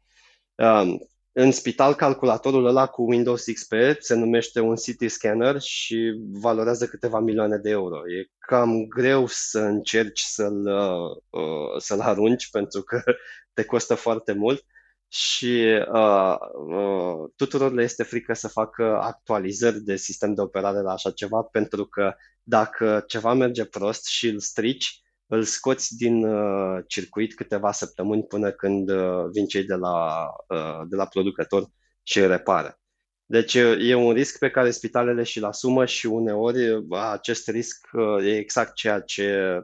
Speaker 2: Um, în spital, calculatorul ăla cu Windows XP se numește un City Scanner și valorează câteva milioane de euro. E cam greu să încerci să-l, uh, să-l arunci pentru că *laughs* te costă foarte mult și uh, uh, tuturor le este frică să facă actualizări de sistem de operare la așa ceva pentru că dacă ceva merge prost și îl strici, îl scoți din uh, circuit câteva săptămâni până când uh, vin cei de la, uh, de la producător și îl repară. Deci e un risc pe care spitalele și-l asumă și uneori acest risc e exact ceea ce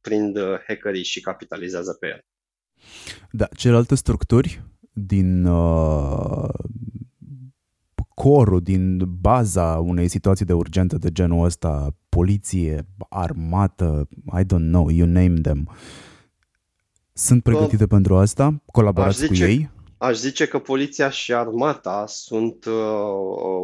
Speaker 2: prind hackerii și capitalizează pe el.
Speaker 1: Da, celelalte structuri din uh, corul, din baza unei situații de urgență de genul ăsta, poliție, armată, I don't know, you name them, sunt pregătite Bă, pentru asta? Colaborați zice, cu ei?
Speaker 2: Aș zice că poliția și armata sunt uh,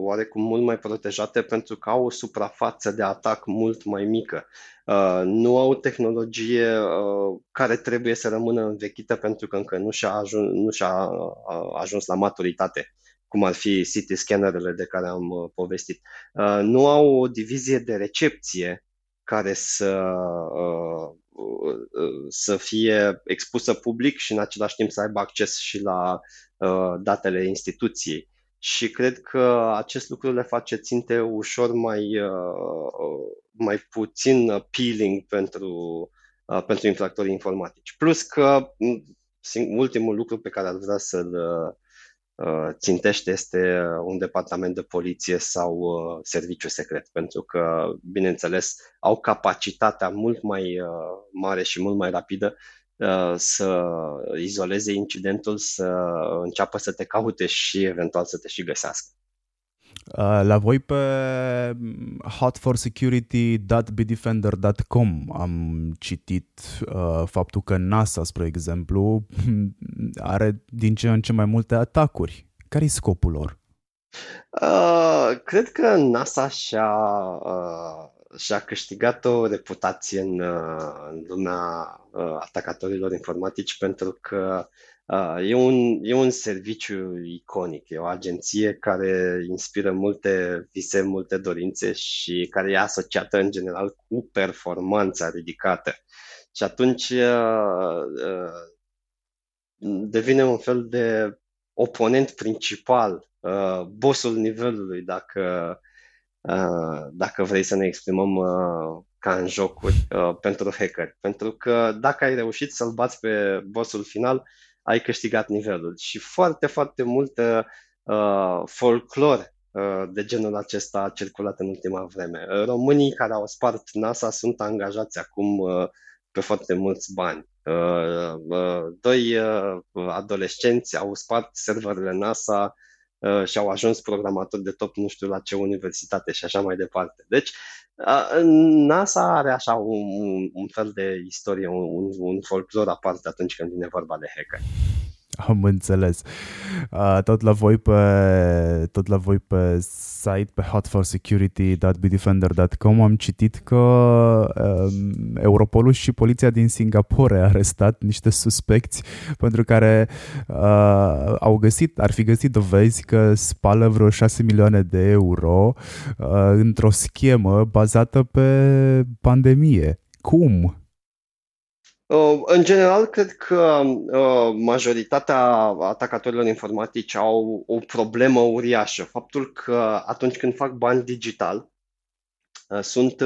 Speaker 2: oarecum mult mai protejate pentru că au o suprafață de atac mult mai mică. Uh, nu au tehnologie uh, care trebuie să rămână învechită pentru că încă nu și-a ajuns, nu și-a uh, ajuns la maturitate cum ar fi city scannerele de care am uh, povestit. Uh, nu au o divizie de recepție care să, uh, să fie expusă public și în același timp să aibă acces și la datele instituției. Și cred că acest lucru le face ținte ușor mai, mai puțin appealing pentru, pentru infractorii informatici. Plus că ultimul lucru pe care ar vrea să-l Uh, țintește este un departament de poliție sau uh, serviciu secret, pentru că, bineînțeles, au capacitatea mult mai uh, mare și mult mai rapidă să izoleze incidentul, să înceapă să te caute și eventual să te și găsească.
Speaker 1: Uh, la voi pe hotforsecurity.bdefender.com am citit uh, faptul că NASA, spre exemplu, *laughs* are din ce în ce mai multe atacuri. Care e scopul lor?
Speaker 2: Uh, cred că NASA și-a, uh, și-a câștigat o reputație în, uh, în lumea uh, atacatorilor informatici pentru că e, un, e un serviciu iconic, e o agenție care inspiră multe vise, multe dorințe și care e asociată în general cu performanța ridicată. Și atunci devine un fel de oponent principal, bossul nivelului, dacă, dacă vrei să ne exprimăm ca în jocuri pentru hacker. Pentru că dacă ai reușit să-l bați pe bossul final, ai câștigat nivelul. Și foarte, foarte multă uh, folclor uh, de genul acesta a circulat în ultima vreme. Românii care au spart NASA sunt angajați acum uh, pe foarte mulți bani. Uh, uh, doi uh, adolescenți au spart serverele NASA Uh, și au ajuns programatori de top nu știu la ce universitate și așa mai departe. Deci uh, NASA are așa un, un fel de istorie, un, un folclor aparte atunci când vine vorba de hacker. *laughs*
Speaker 1: Am înțeles. Tot la voi pe, tot la voi pe site, pe hotforsecurity.bdefender.com am citit că um, Europolul și poliția din Singapore a arestat niște suspecți pentru care uh, au găsit, ar fi găsit dovezi că spală vreo 6 milioane de euro uh, într-o schemă bazată pe pandemie. Cum?
Speaker 2: Uh, în general, cred că uh, majoritatea atacatorilor informatici au o problemă uriașă. Faptul că atunci când fac bani digital, uh, sunt,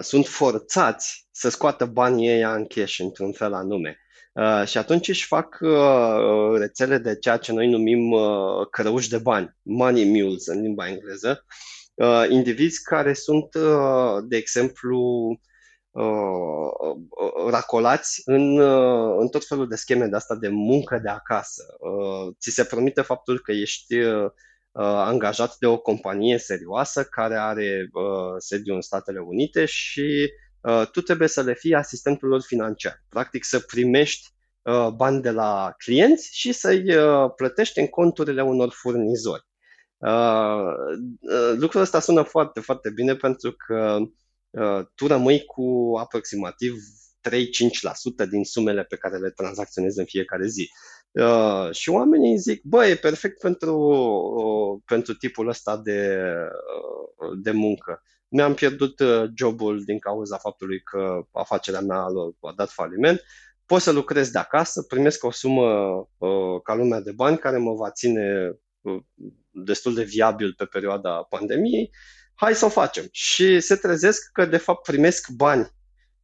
Speaker 2: sunt forțați să scoată banii ei în cash într-un fel anume. Și atunci își fac rețele de ceea ce noi numim cărăuși de bani, money mules în limba engleză, indivizi care sunt, de exemplu, Uh, uh, racolați în, uh, în tot felul de scheme de asta de muncă de acasă. Ți se promite faptul că ești angajat de o companie serioasă care are sediu în Statele Unite și tu trebuie să le fii asistentul lor financiar. Practic să primești bani de la clienți și să-i plătești în conturile unor furnizori. Lucrul ăsta sună foarte, foarte bine pentru că Uh, tu rămâi cu aproximativ 3-5% din sumele pe care le tranzacționezi în fiecare zi. Uh, și oamenii zic, bă, e perfect pentru, uh, pentru tipul ăsta de, uh, de muncă. Mi-am pierdut uh, jobul din cauza faptului că afacerea mea a dat faliment. Pot să lucrez de acasă, primesc o sumă uh, ca lumea de bani care mă va ține uh, destul de viabil pe perioada pandemiei hai să o facem. Și se trezesc că de fapt primesc bani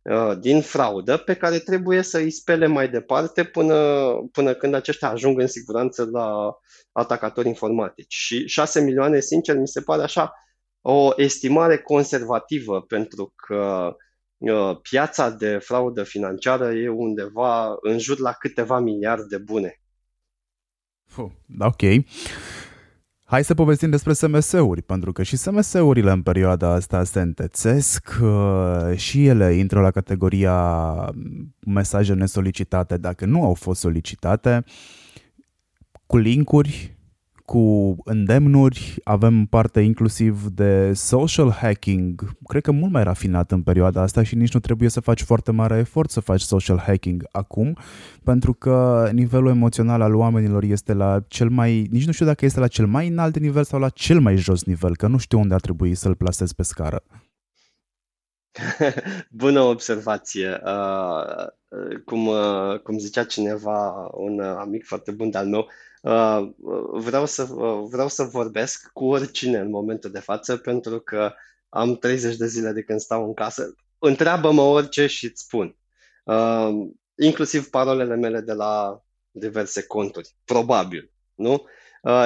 Speaker 2: uh, din fraudă pe care trebuie să îi spele mai departe până, până când aceștia ajung în siguranță la atacatori informatici. Și 6 milioane, sincer, mi se pare așa o estimare conservativă pentru că uh, piața de fraudă financiară e undeva în jur la câteva miliarde bune.
Speaker 1: Ok. Hai să povestim despre SMS-uri, pentru că și SMS-urile în perioada asta se întețesc uh, și ele intră la categoria mesaje nesolicitate. Dacă nu au fost solicitate, cu linkuri cu îndemnuri, avem parte inclusiv de social hacking, cred că mult mai rafinat în perioada asta și nici nu trebuie să faci foarte mare efort să faci social hacking acum, pentru că nivelul emoțional al oamenilor este la cel mai, nici nu știu dacă este la cel mai înalt nivel sau la cel mai jos nivel, că nu știu unde ar trebui să-l plasez pe scară. *laughs*
Speaker 2: Bună observație. Uh, cum, uh, cum zicea cineva, un amic foarte bun de-al meu, Uh, vreau, să, uh, vreau să vorbesc cu oricine în momentul de față pentru că am 30 de zile de când stau în casă. Întreabă-mă orice și îți spun. Uh, inclusiv parolele mele de la diverse conturi. Probabil. Nu?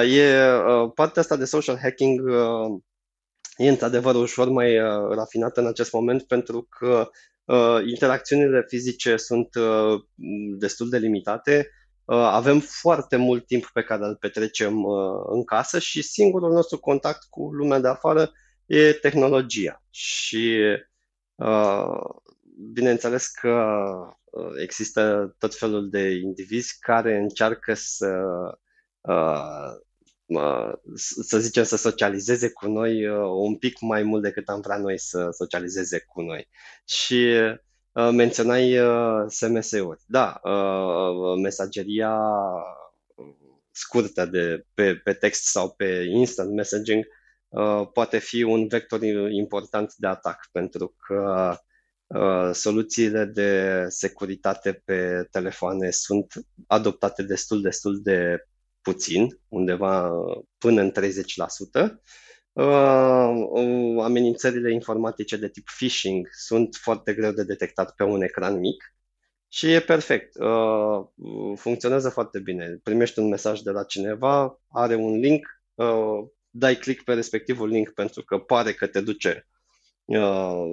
Speaker 2: E, partea asta de social hacking e într-adevăr ușor mai rafinată în acest moment pentru că interacțiunile fizice sunt destul de limitate Uh, avem foarte mult timp pe care îl petrecem uh, în casă și singurul nostru contact cu lumea de afară e tehnologia. Și uh, bineînțeles că există tot felul de indivizi care încearcă să să zicem, să socializeze cu noi un pic mai mult decât am vrea noi să socializeze cu noi. Și menționai SMS-uri. Da, mesageria scurtă de pe, pe text sau pe instant messaging poate fi un vector important de atac pentru că soluțiile de securitate pe telefoane sunt adoptate destul, destul de puțin, undeva până în 30%. Uh, amenințările informatice de tip phishing sunt foarte greu de detectat pe un ecran mic și e perfect. Uh, funcționează foarte bine. Primești un mesaj de la cineva, are un link, uh, dai click pe respectivul link pentru că pare că te duce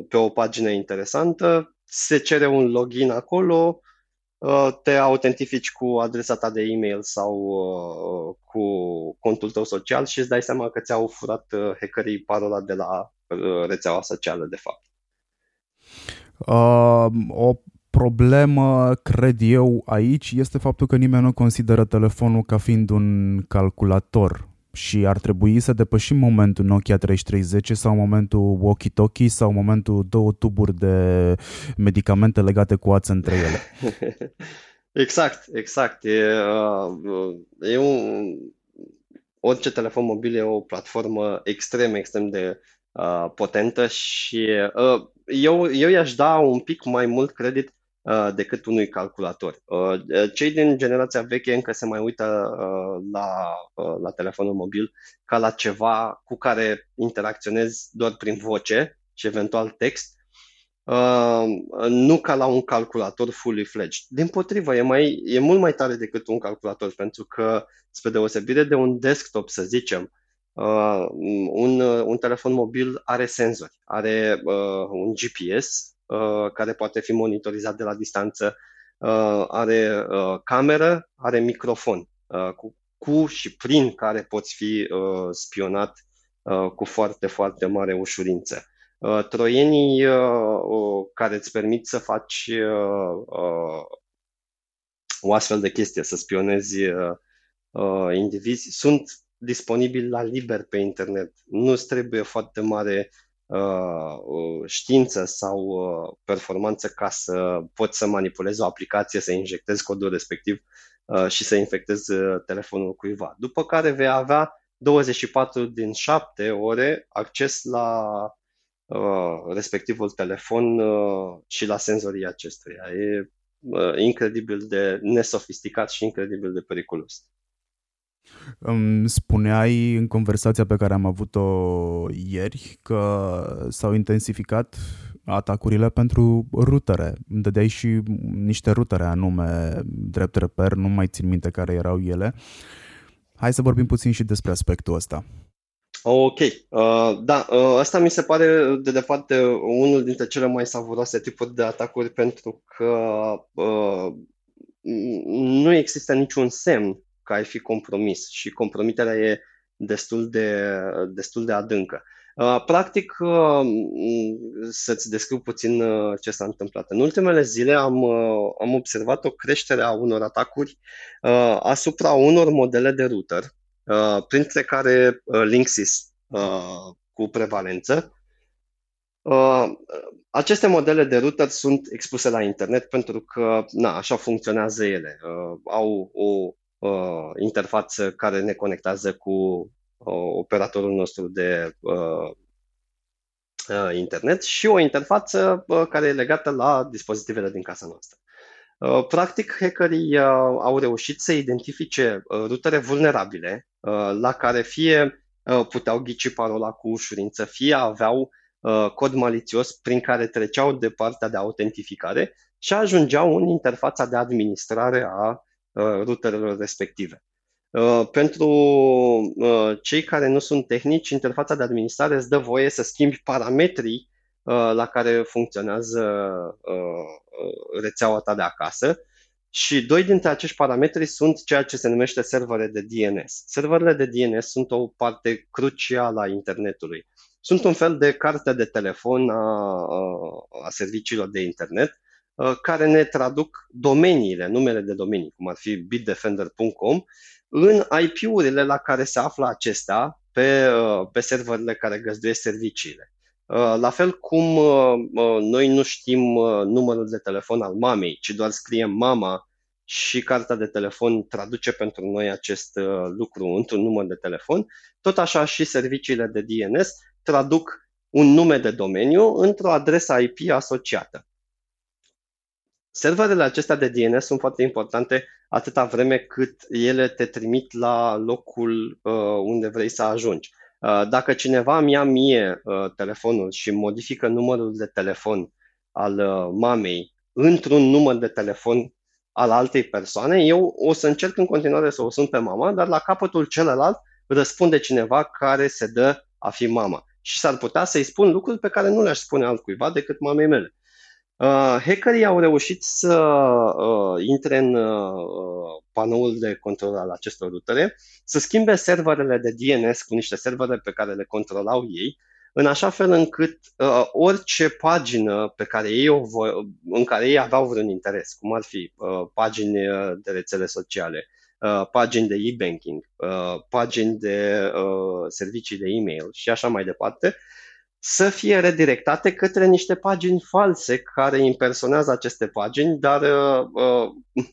Speaker 2: pe o pagină interesantă, se cere un login acolo, Uh, te autentifici cu adresa ta de e-mail sau uh, cu contul tău social și îți dai seama că ți-au furat uh, hackerii parola de la rețeaua socială, de fapt.
Speaker 1: Uh, o problemă, cred eu, aici este faptul că nimeni nu consideră telefonul ca fiind un calculator și ar trebui să depășim momentul Nokia 3310 sau momentul walkie-talkie sau momentul două tuburi de medicamente legate cu ață între ele. *laughs*
Speaker 2: exact, exact. E, uh, e un, orice telefon mobil e o platformă extrem, extrem de uh, potentă și uh, eu, eu i-aș da un pic mai mult credit Uh, decât unui calculator. Uh, cei din generația veche încă se mai uită uh, la, la telefonul mobil ca la ceva cu care interacționezi doar prin voce și eventual text, nu ca la un calculator fully fledged. Din potrivă, e, mai, e mult mai tare decât un calculator, pentru că, spre deosebire de un desktop, să zicem, un, un telefon mobil are senzori, are un GPS, Uh, care poate fi monitorizat de la distanță, uh, are uh, cameră, are microfon cu, cu și prin care poți fi spionat cu foarte, foarte mare ușurință. Troienii care îți permit să faci o astfel de chestie, să spionezi indivizi, sunt disponibili la liber pe internet. Nu trebuie foarte mare Uh, știință sau uh, performanță ca să poți să manipulezi o aplicație, să injectezi codul respectiv uh, și să infectezi telefonul cuiva. După care vei avea 24 din 7 ore acces la respectivul telefon și la senzorii acestuia. E incredibil de nesofisticat și incredibil de periculos.
Speaker 1: Îmi spuneai în conversația pe care am avut-o ieri că s-au intensificat atacurile pentru rutere. Îmi dădeai și niște rutere anume drept reper, nu mai țin minte care erau ele. Hai să vorbim puțin și despre aspectul ăsta.
Speaker 2: Ok, uh, da, uh, asta mi se pare de departe unul dintre cele mai savuroase tipuri de atacuri pentru că uh, nu există niciun semn că ai fi compromis și compromiterea e destul de, destul de adâncă. Uh, practic, uh, să-ți descriu puțin uh, ce s-a întâmplat. În ultimele zile am, am observat o creștere a unor atacuri asupra unor modele de router, printre care Linksys cu prevalență. Aceste modele de router sunt expuse la internet pentru că na, așa funcționează ele. Au o uh, interfață care ne conectează cu uh, operatorul nostru de uh, uh, internet și o interfață uh, care e legată la dispozitivele din casa noastră. Uh, practic, hackerii uh, au reușit să identifice uh, rutere vulnerabile uh, la care fie uh, puteau ghici parola cu ușurință, fie aveau uh, cod malițios prin care treceau de partea de autentificare și ajungeau în interfața de administrare a Uh, ruterelor respective. Uh, pentru uh, cei care nu sunt tehnici, interfața de administrare îți dă voie să schimbi parametrii la care funcționează rețeaua ta de acasă și doi dintre acești parametri sunt ceea ce se numește servere de DNS. Serverele de DNS sunt o parte crucială a internetului. Sunt un fel de carte de telefon a, a serviciilor de internet Uh, care ne traduc domeniile, numele de domenii, cum ar fi bitdefender.com, în IP-urile la care se află acestea pe, uh, pe serverele care găzduiesc serviciile. La fel cum noi nu știm numărul de telefon al mamei, ci doar scriem mama și cartea de telefon traduce pentru noi acest lucru într-un număr de telefon, tot așa și serviciile de DNS traduc un nume de domeniu într-o adresă IP asociată. Serverele acestea de DNS sunt foarte importante atâta vreme cât ele te trimit la locul uh, unde vrei să ajungi. Uh, dacă cineva mi-a mie uh, telefonul și modifică numărul de telefon al uh, mamei într-un număr de telefon al altei persoane, eu o să încerc în continuare să o sun pe mama, dar la capătul celălalt răspunde cineva care se dă a fi mama. Și s-ar putea să-i spun lucruri pe care nu le-aș spune altcuiva decât mamei mele. Uh, hackerii au reușit să uh, intre în uh, panoul de control al acestor rutere, să schimbe serverele de DNS cu niște servere pe care le controlau ei, în așa fel încât uh, orice pagină pe care ei o vo- în care ei aveau vreun interes, cum ar fi uh, pagini uh, de rețele sociale, uh, pagini de e-banking, uh, pagini de uh, servicii de e-mail și așa mai departe, să fie redirectate către niște pagini false care impersonează aceste pagini, dar uh, uh,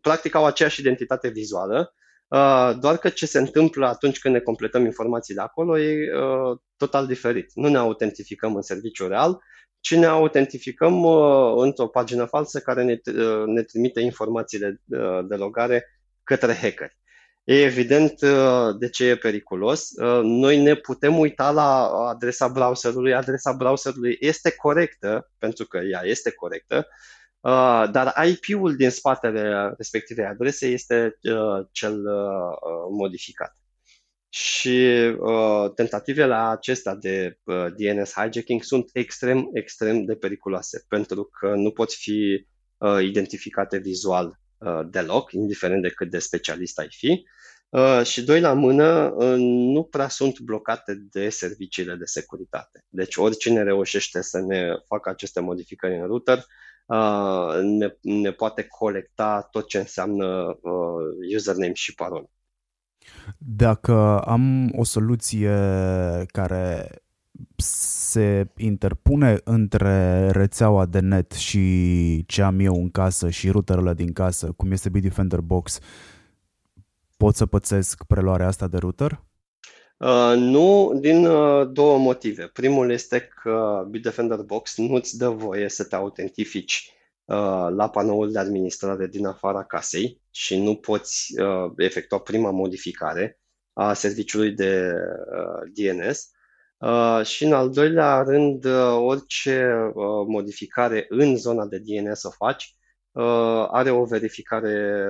Speaker 2: practic au aceeași identitate vizuală, uh, doar că ce se întâmplă atunci când ne completăm informațiile acolo e uh, total diferit. Nu ne autentificăm în serviciu real, ci ne autentificăm uh, într-o pagină falsă care ne, uh, ne trimite informațiile de, uh, de logare către hackeri. E evident uh, de ce e periculos. Uh, noi ne putem uita la adresa browserului. Adresa browserului este corectă, pentru că ea este corectă, uh, dar IP-ul din spatele respectivei adrese este cel modificat. Și tentativele acestea de DNS hijacking sunt extrem, extrem de periculoase, pentru că nu pot fi identificate vizual deloc, indiferent de cât de specialist ai fi. Uh, și doi la mână, uh, nu prea sunt blocate de serviciile de securitate. Deci oricine reușește să ne facă aceste modificări în router, uh, ne, ne poate colecta tot ce înseamnă username și parolă.
Speaker 1: Dacă am o soluție care se interpune între rețeaua de net și ce am eu în casă și routerele din casă, cum este Bitdefender Box, uh, pot să pățesc preluarea asta de router?
Speaker 2: Uh, nu, din uh, două motive. Primul este că Bitdefender Box nu îți dă voie să te autentifici uh, la panoul de administrare din afara casei și nu poți uh, efectua prima modificare a serviciului de uh, DNS. Uh, și în al doilea rând, uh, orice uh, modificare în zona de DNS o faci, Uh, are o verificare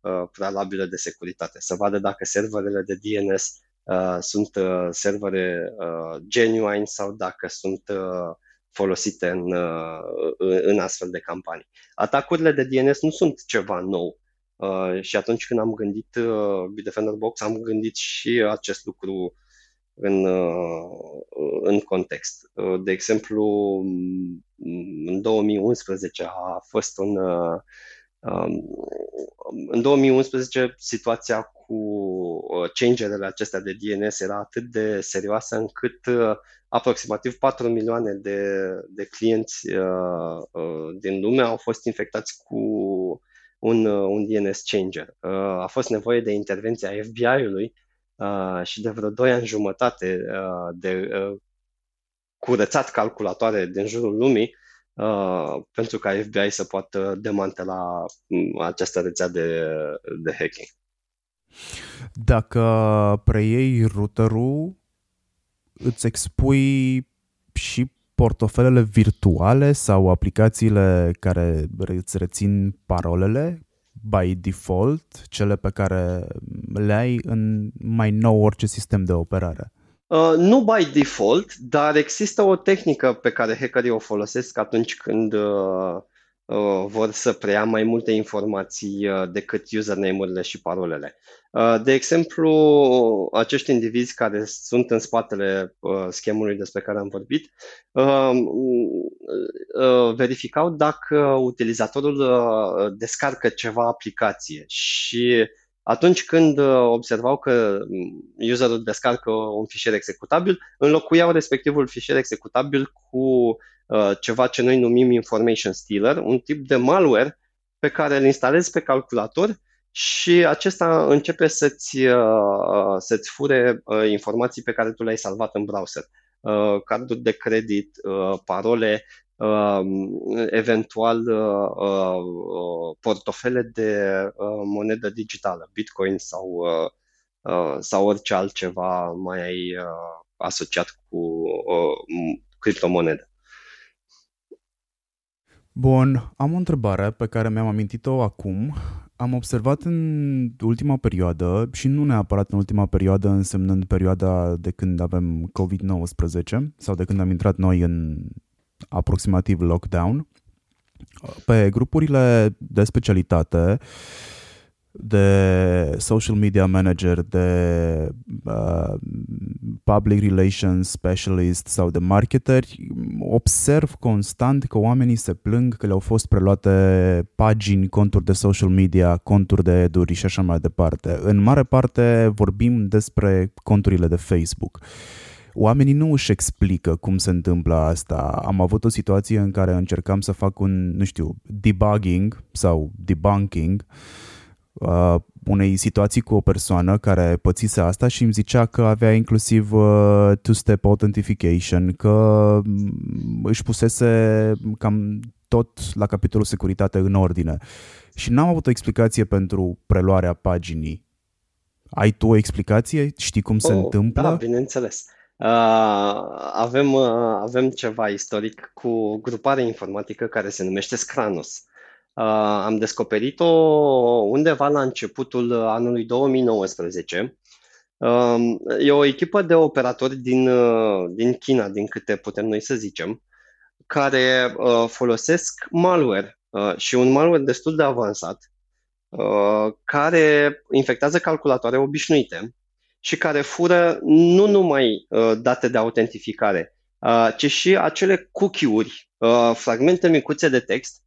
Speaker 2: uh, prealabilă de securitate, să vadă dacă serverele de DNS uh, sunt servere genuine sau dacă sunt folosite în, în astfel de campanii. Atacurile de DNS nu sunt ceva nou și atunci când am gândit Bitdefender Box, am gândit și acest lucru în, în context. De exemplu, în 2011 a fost un. Um, în 2011 situația cu uh, changerele acestea de DNS era atât de serioasă încât uh, aproximativ 4 milioane de, de clienți uh, uh, din lume au fost infectați cu un, uh, un DNS changer. Uh, a fost nevoie de intervenția FBI-ului uh, și de vreo 2 ani jumătate uh, de uh, curățat calculatoare din jurul lumii uh, pentru ca FBI să poată demantela mm, această rețea de, de hacking.
Speaker 1: Dacă preiei routerul, îți expui și portofelele virtuale sau aplicațiile care îți rețin parolele by default, cele pe care le ai în mai nou orice sistem de operare?
Speaker 2: Uh, nu by default, dar există o tehnică pe care hackerii o folosesc atunci când uh, uh, vor să preia mai multe informații uh, decât username-urile și parolele. Uh, de exemplu, acești indivizi care sunt în spatele uh, schemului despre care am vorbit verificau dacă utilizatorul descarcă ceva aplicație și atunci când observau că mm, userul descarcă un fișier executabil, înlocuiau respectivul fișier executabil cu ceva ce noi numim information stealer, un tip de malware pe care îl instalezi pe calculator și acesta începe să-ți, să-ți fure informații pe care tu le-ai salvat în browser. Carduri de credit, parole, eventual portofele de monedă digitală, bitcoin sau, sau orice altceva mai ai asociat cu criptomonedă.
Speaker 1: Bun, am o întrebare pe care mi-am amintit-o acum. Am observat în ultima perioadă, și nu neapărat în ultima perioadă, însemnând perioada de când avem COVID-19 sau de când am intrat noi în aproximativ lockdown, pe grupurile de specialitate uh, de social media manager, de uh, public relations specialist sau de marketeri, observ constant că oamenii se plâng că le-au fost preluate pagini, conturi de social media, conturi de eduri și așa mai departe. În mare parte vorbim despre conturile de Facebook. Oamenii nu își explică cum se întâmplă asta. Am avut o situație în care încercam să fac un, nu știu, debugging sau debunking uh, uh, unei situații cu o persoană care pățise asta și îmi zicea că avea inclusiv uh, two-step authentication, că mm, își pusese cam tot la capitolul securitate în ordine. Și n-am avut o explicație pentru preluarea paginii. Ai tu o explicație? Știi cum se
Speaker 2: oh,
Speaker 1: întâmplă?
Speaker 2: Da, bineînțeles. Uh, avem, uh, avem ceva istoric cu grupare informatică care se numește Scranos. Uh, am descoperit-o undeva la începutul anului 2019. Um, e o echipă de operatori din, uh, din China, din câte putem noi să zicem, care uh, folosesc malware și un malware destul de avansat, care infectează calculatoare obișnuite și care fură nu numai date de autentificare, ci și acele cookie-uri, fragmente micuțe de text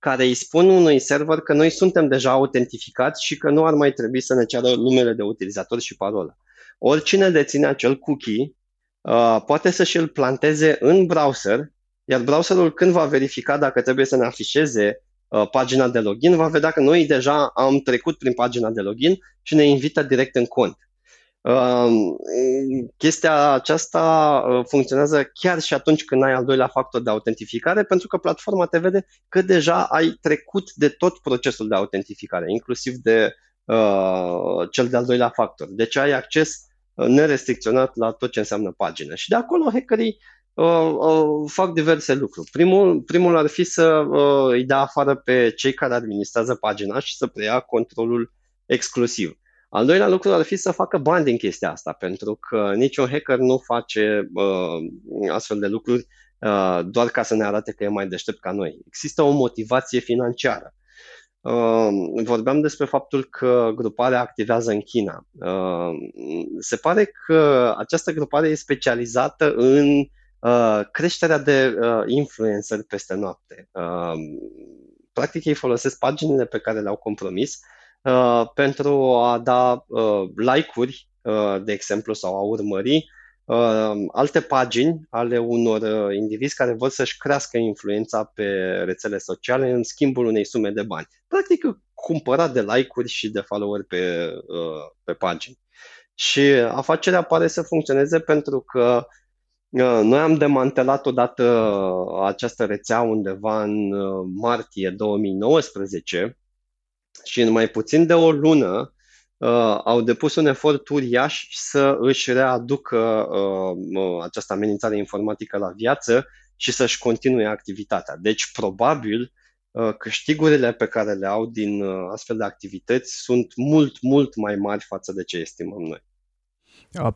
Speaker 2: care îi spun unui server că noi suntem deja autentificați și că nu ar mai trebui să ne ceară numele de utilizator și parola. Oricine deține acel cookie uh, poate să și-l planteze în browser, iar browserul când va verifica dacă trebuie să ne afișeze uh, pagina de login, va vedea că noi deja am trecut prin pagina de login și ne invită direct în cont. Chestia aceasta uh, funcționează chiar și atunci când ai al doilea factor de autentificare, pentru că platforma te vede că deja ai trecut de tot procesul de autentificare, inclusiv de uh, cel de-al doilea factor. Deci ai acces uh, nerestricționat la tot ce înseamnă pagină. Și de acolo hackerii uh, uh, fac diverse lucruri. Primul, primul ar fi să uh, îi dea afară pe cei care administrează pagina și să preia controlul exclusiv. Al doilea lucru ar fi să facă bani din chestia asta, pentru că niciun hacker nu face uh, astfel de lucruri uh, doar ca să ne arate că e mai deștept ca noi. Există o motivație financiară. Uh, vorbeam despre faptul că gruparea activează în China. Uh, se pare că această grupare e specializată în uh, creșterea de uh, influencer peste noapte. Uh, practic ei folosesc paginile pe care le-au compromis Uh, pentru a da uh, like-uri, uh, de exemplu, sau a urmări uh, alte pagini ale unor uh, indivizi care vor să-și crească influența pe rețele sociale în schimbul unei sume de bani. Practic, cumpărat de like-uri și de follower pe, uh, pe pagini. Și afacerea pare să funcționeze pentru că noi am demantelat odată această rețea undeva în martie 2019 și în mai puțin de o lună uh, au depus un efort uriaș să își readucă uh, această amenințare informatică la viață și să-și continue activitatea. Deci, probabil, uh, câștigurile pe care le au din uh, astfel de activități sunt mult, mult mai mari față de ce estimăm noi.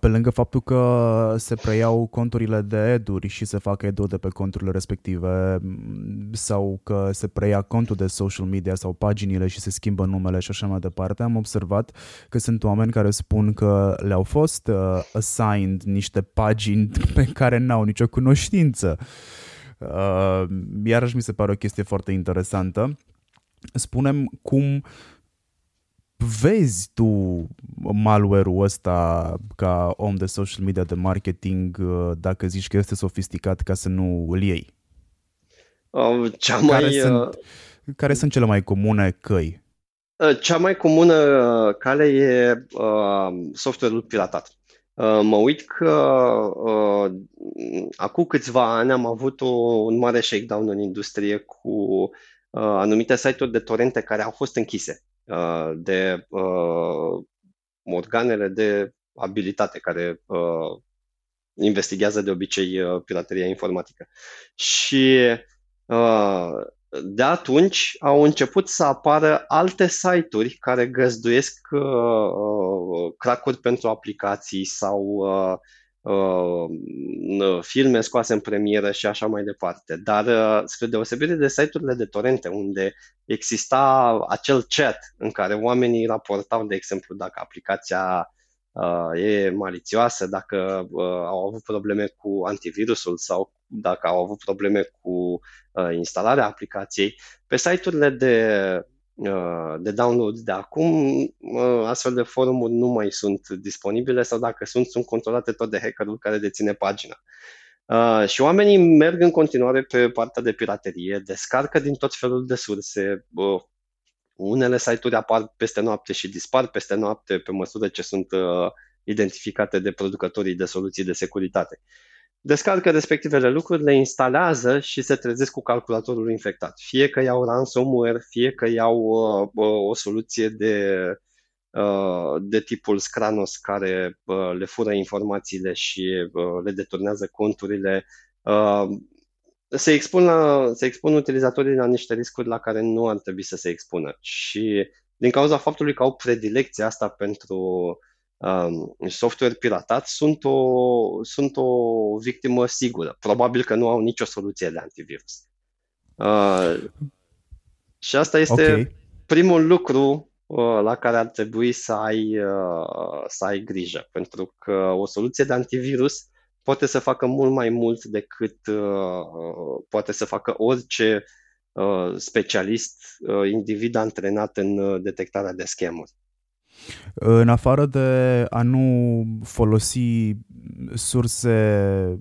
Speaker 1: Pe lângă faptul că se preiau conturile de eduri și se fac eduri de pe conturile respective sau că se preia contul de social media sau paginile și se schimbă numele și așa mai departe, am observat că sunt oameni care spun că le-au fost uh, assigned niște pagini *laughs* pe care n-au nicio cunoștință. Uh, iarăși mi se pare o chestie foarte interesantă. Spunem cum vezi tu malware-ul ăsta ca om de social media de marketing uh, dacă zici că este sofisticat ca să nu îl iei?
Speaker 2: Uh, cea mai...
Speaker 1: Care sunt, care sunt cele mai comune căi?
Speaker 2: Cea mai comună cale e uh, software-ul piratat. Uh, mă uit că uh, acum câțiva ani am avut o, un mare shakedown în industrie cu uh, anumite site-uri de torente care au fost închise uh, de uh, organele de abilitate care uh, investigează de obicei uh, pirateria informatică. Și uh, de atunci au început să apară alte site-uri care găzduiesc uh, uh, crack-uri pentru aplicații sau uh, uh, filme scoase în premieră și așa mai departe. Dar uh, spre deosebire de site-urile de torente unde exista acel chat în care oamenii raportau, de exemplu, dacă aplicația uh, e malițioasă, dacă uh, au avut probleme cu antivirusul sau dacă au avut probleme cu uh, instalarea aplicației. Pe site-urile de, uh, de download de acum, uh, astfel de forumuri nu mai sunt disponibile sau dacă sunt, sunt controlate tot de hackerul care deține pagina. Uh, și oamenii merg în continuare pe partea de piraterie, descarcă din tot felul de surse. Uh, unele site-uri apar peste noapte și dispar peste noapte pe măsură ce sunt uh, identificate de producătorii de soluții de securitate. Descarcă respectivele lucruri, le instalează și se trezesc cu calculatorul infectat. Fie că iau ransomware, fie că iau uh, uh, o soluție de, uh, de tipul Scranos care uh, le fură informațiile și uh, le deturnează conturile. Uh, se expun, la, se expun utilizatorii la niște riscuri la care nu ar trebui să se expună. Și din cauza faptului că au predilecția asta pentru uh, um, software piratat sunt o, sunt o victimă sigură. Probabil că nu au nicio soluție de antivirus. Uh, și asta este okay. primul lucru uh, la care ar trebui să ai, uh, să ai grijă, pentru că o soluție de antivirus poate să facă mult mai mult decât uh, poate să facă orice uh, specialist, uh, individ antrenat în uh, detectarea de schemuri.
Speaker 1: În afară de a nu folosi surse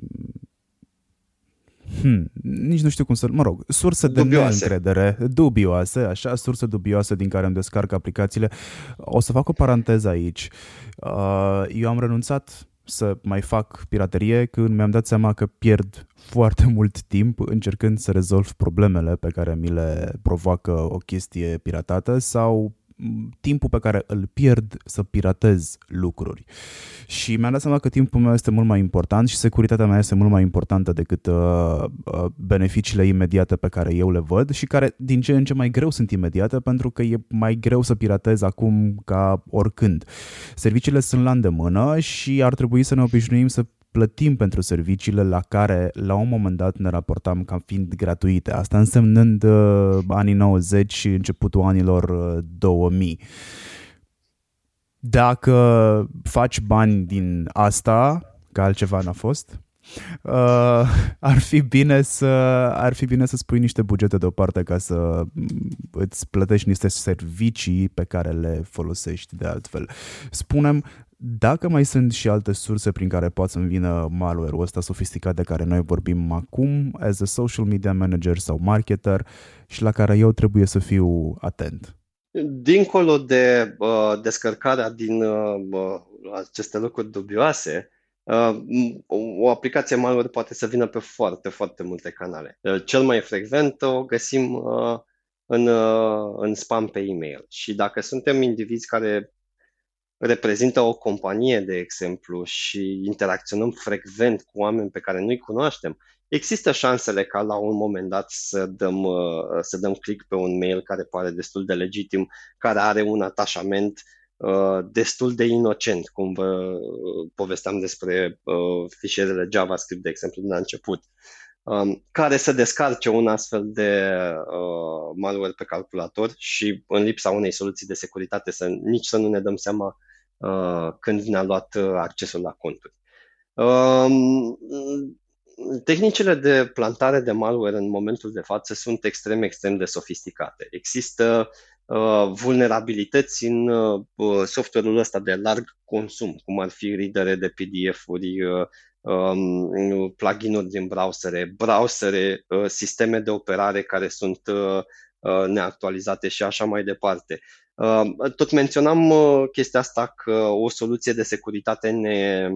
Speaker 1: Hmm, nici nu știu cum să... Mă rog, surse de dubioase. neîncredere, dubioase, așa, surse dubioase din care îmi descarc aplicațiile. O să fac o paranteză aici. Uh, eu am renunțat să mai fac piraterie când mi-am dat seama că pierd foarte mult timp încercând să rezolv problemele pe care mi le provoacă o chestie piratată sau timpul pe care îl pierd să piratez lucruri. Și mi-am dat seama că timpul meu este mult mai important și securitatea mea este mult mai importantă decât uh, uh, beneficiile imediate pe care eu le văd și care din ce în ce mai greu sunt imediate pentru că e mai greu să piratez acum ca oricând. Serviciile sunt la îndemână și ar trebui să ne obișnuim să plătim pentru serviciile la care la un moment dat ne raportam ca fiind gratuite. Asta însemnând uh, anii 90 și începutul anilor uh, 2000. Dacă faci bani din asta, ca altceva n-a fost, uh, ar fi bine să ar fi bine să spui niște bugete deoparte ca să îți plătești niște servicii pe care le folosești de altfel. Spunem dacă mai sunt și alte surse prin care poate să-mi vină malware-ul ăsta sofisticat de care noi vorbim acum, as a social media manager sau marketer și la care eu trebuie să fiu atent.
Speaker 2: Dincolo de uh, descărcarea din uh, aceste locuri dubioase, uh, o aplicație malware poate să vină pe foarte, foarte multe canale. Uh, cel mai frecvent o găsim uh, în, uh, în spam pe e-mail. Și dacă suntem indivizi care reprezintă o companie, de exemplu, și interacționăm frecvent cu oameni pe care nu-i cunoaștem, există șansele ca la un moment dat să dăm, uh, să dăm click pe un mail care pare destul de legitim, care are un atașament uh, destul de inocent, cum vă uh, povesteam despre fișierele JavaScript, de exemplu, din la început, um, care să descarce un astfel de malware pe calculator și în lipsa unei soluții de securitate să nici să nu ne dăm seama Uh, când ne-a luat uh, accesul la conturi. Um, tehnicile de plantare de malware în momentul de față sunt extrem, extrem de sofisticate. Există vulnerabilități în software-ul ăsta de larg consum, cum ar fi readere de PDF-uri, um, plugin-uri din browsere, browsere, sisteme de operare care sunt neactualizate și așa mai departe. Tot menționam chestia asta că o soluție de securitate ne,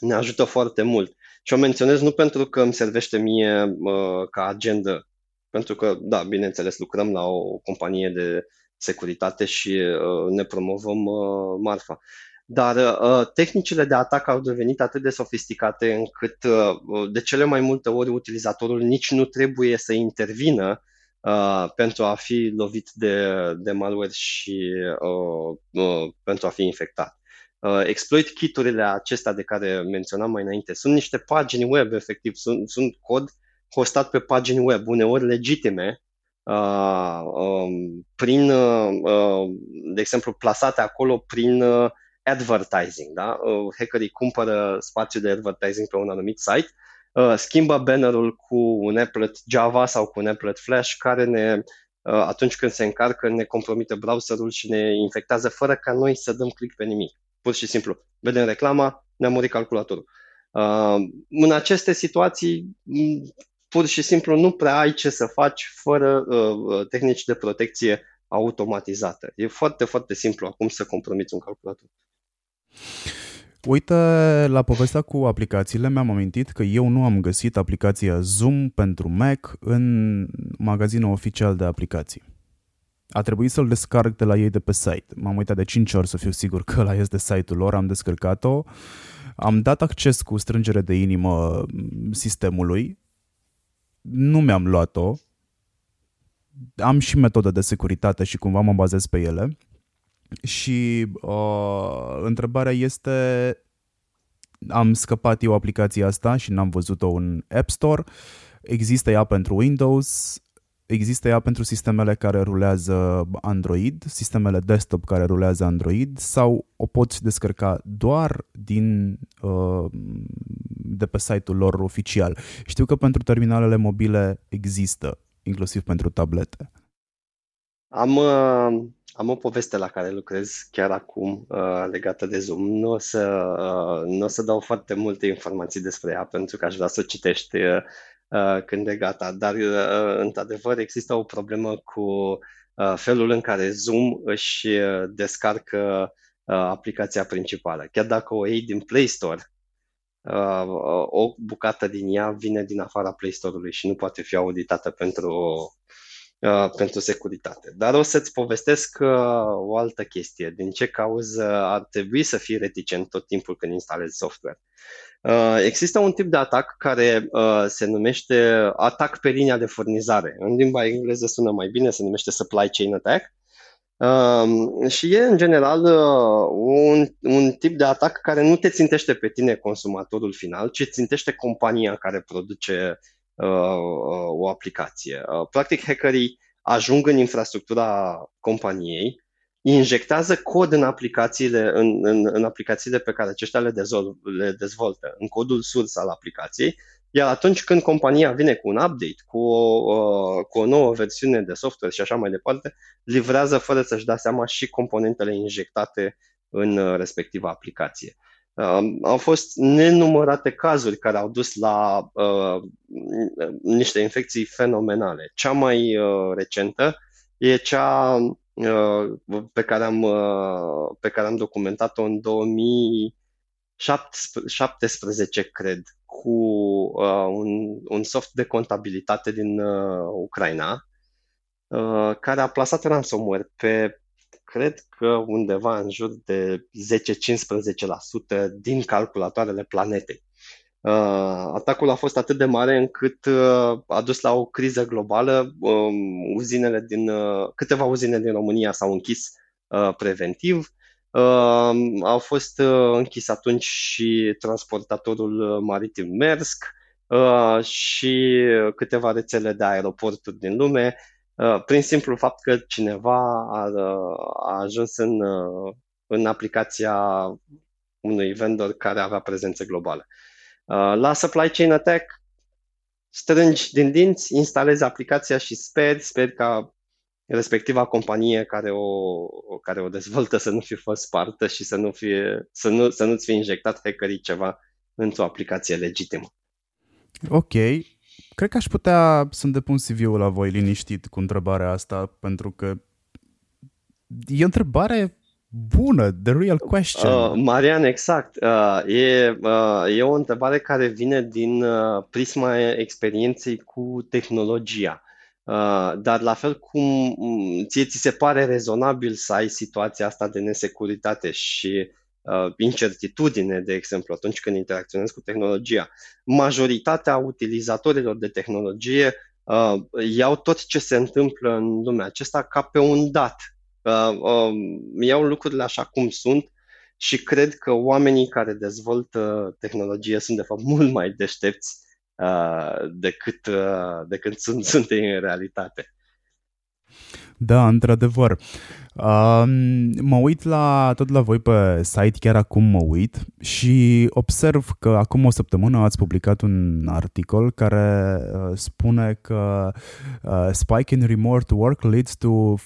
Speaker 2: ne ajută foarte mult. Și o menționez nu pentru că îmi servește mie uh, ca agenda, pentru că, da, bineînțeles, lucrăm la o companie de securitate și uh, ne promovăm uh, marfa. Dar uh, tehnicile de atac au devenit atât de sofisticate încât uh, de cele mai multe ori utilizatorul nici nu trebuie să intervină uh, pentru a fi lovit de, de malware și uh, uh, pentru a fi infectat. Uh, exploit kiturile acestea de care menționam mai înainte sunt niște pagini web, efectiv, sunt, sunt cod hostat pe pagini web, uneori legitime, uh, um, prin, uh, uh, de exemplu, plasate acolo prin uh, advertising. Da? Uh, hackerii cumpără spațiu de advertising pe un anumit site, uh, schimbă bannerul cu un applet Java sau cu un applet Flash care ne, uh, atunci când se încarcă ne compromite browserul și ne infectează fără ca noi să dăm click pe nimic. Pur și simplu. Vedem reclama, ne-a murit calculatorul. Uh, în aceste situații, pur și simplu nu prea ai ce să faci fără uh, uh, tehnici de protecție automatizată. E foarte, foarte simplu acum să compromiți un calculator.
Speaker 1: Uite, la povestea cu aplicațiile mi-am amintit că eu nu am găsit aplicația Zoom pentru Mac în magazinul oficial de aplicații. A trebuit să-l descarc de la ei de pe site. M-am uitat de 5 ori să fiu sigur că ăla este site-ul lor, am descărcat-o, am dat acces cu strângere de inimă sistemului, nu mi-am luat-o, am și metode de securitate și cumva mă bazez pe ele. Și uh, întrebarea este, am scăpat eu aplicația asta și n-am văzut-o în App Store. Există ea pentru Windows, Există ea pentru sistemele care rulează Android, sistemele desktop care rulează Android sau o poți descărca doar din, uh, de pe site-ul lor oficial. Știu că pentru terminalele mobile există, inclusiv pentru tablete.
Speaker 2: Am, uh, am o poveste la care lucrez chiar acum uh, legată de Zoom. Nu o, să, uh, nu o să dau foarte multe informații despre ea pentru că aș vrea să o citești uh, Uh, când e gata. Dar, uh, într-adevăr, există o problemă cu uh, felul în care Zoom își descarcă aplicația principală. Chiar dacă o iei din Play Store, o bucată din ea vine din afara Play Store-ului și nu poate fi auditată pentru, pentru securitate. Dar o să-ți povestesc o altă chestie. Din ce cauză ar trebui să fii reticent tot timpul când instalezi software. Uh, există un tip de atac care uh, se numește atac pe linia de furnizare. În limba engleză sună mai bine, se numește supply chain attack. Uh, și e, în general, uh, un, un tip de atac care nu te țintește pe tine, consumatorul final, ci țintește compania care produce uh, uh o aplicație. Uh, practic, hackerii ajung în infrastructura companiei, injectează cod în aplicațiile, în, în, în aplicațiile pe care aceștia le, dezol, le dezvoltă, în codul surs al aplicației, iar atunci când compania vine cu un update, cu o, uh, cu o nouă versiune de software și așa mai departe, livrează fără să-și dea seama și componentele injectate în uh, respectiva aplicație. Uh, au fost nenumărate cazuri care au dus la uh, niște infecții fenomenale. Cea mai uh, recentă e cea Uh, pe care am, uh, pe care am documentat-o în 2017, cred, cu uh, un, un soft de contabilitate din Ucraina, care a plasat ransomware pe, cred că undeva în jur de 10-15% din calculatoarele planetei. Uh, atacul a fost atât de mare încât uh, a dus la o criză globală. Um, uzinele din, uh, câteva uzine din România s-au închis preventiv. Au fost închis atunci și transportatorul maritim Maersk și câteva rețele de aeroporturi din lume, prin simplu fapt că cineva a, a ajuns în, în aplicația unui vendor care avea prezență globală. Uh, la supply chain attack strângi din dinți, instalezi aplicația și speri, speri ca respectiva companie care o, care o dezvoltă să nu fi fost spartă și să, nu fie, să, nu, să nu-ți fie injectat hackerii ceva într-o aplicație legitimă.
Speaker 1: Ok. Cred că aș putea să-mi depun CV-ul la voi liniștit cu întrebarea asta, pentru că e o întrebare bună, the real question. Uh,
Speaker 2: Marian, exact. Uh, e, uh, e o întrebare care vine din uh, prisma experienței cu tehnologia. Uh, dar la fel cum mm, ție ți se pare rezonabil să ai situația asta de nesecuritate și uh, incertitudine, de exemplu, atunci când interacționezi cu tehnologia, majoritatea utilizatorilor de tehnologie uh, iau tot ce se întâmplă în lumea acesta ca pe un dat. Uh, uh, iau lucrurile așa cum sunt și cred că oamenii care dezvoltă tehnologie sunt de fapt mult mai deștepți uh, decât, uh, decât sunt, *laughs* sunt ei în realitate.
Speaker 1: Da, într-adevăr. Uh, mă uit la tot la voi pe site, chiar acum mă uit și observ că acum o săptămână ați publicat un articol care uh, spune că uh, spike in remote work leads to 40%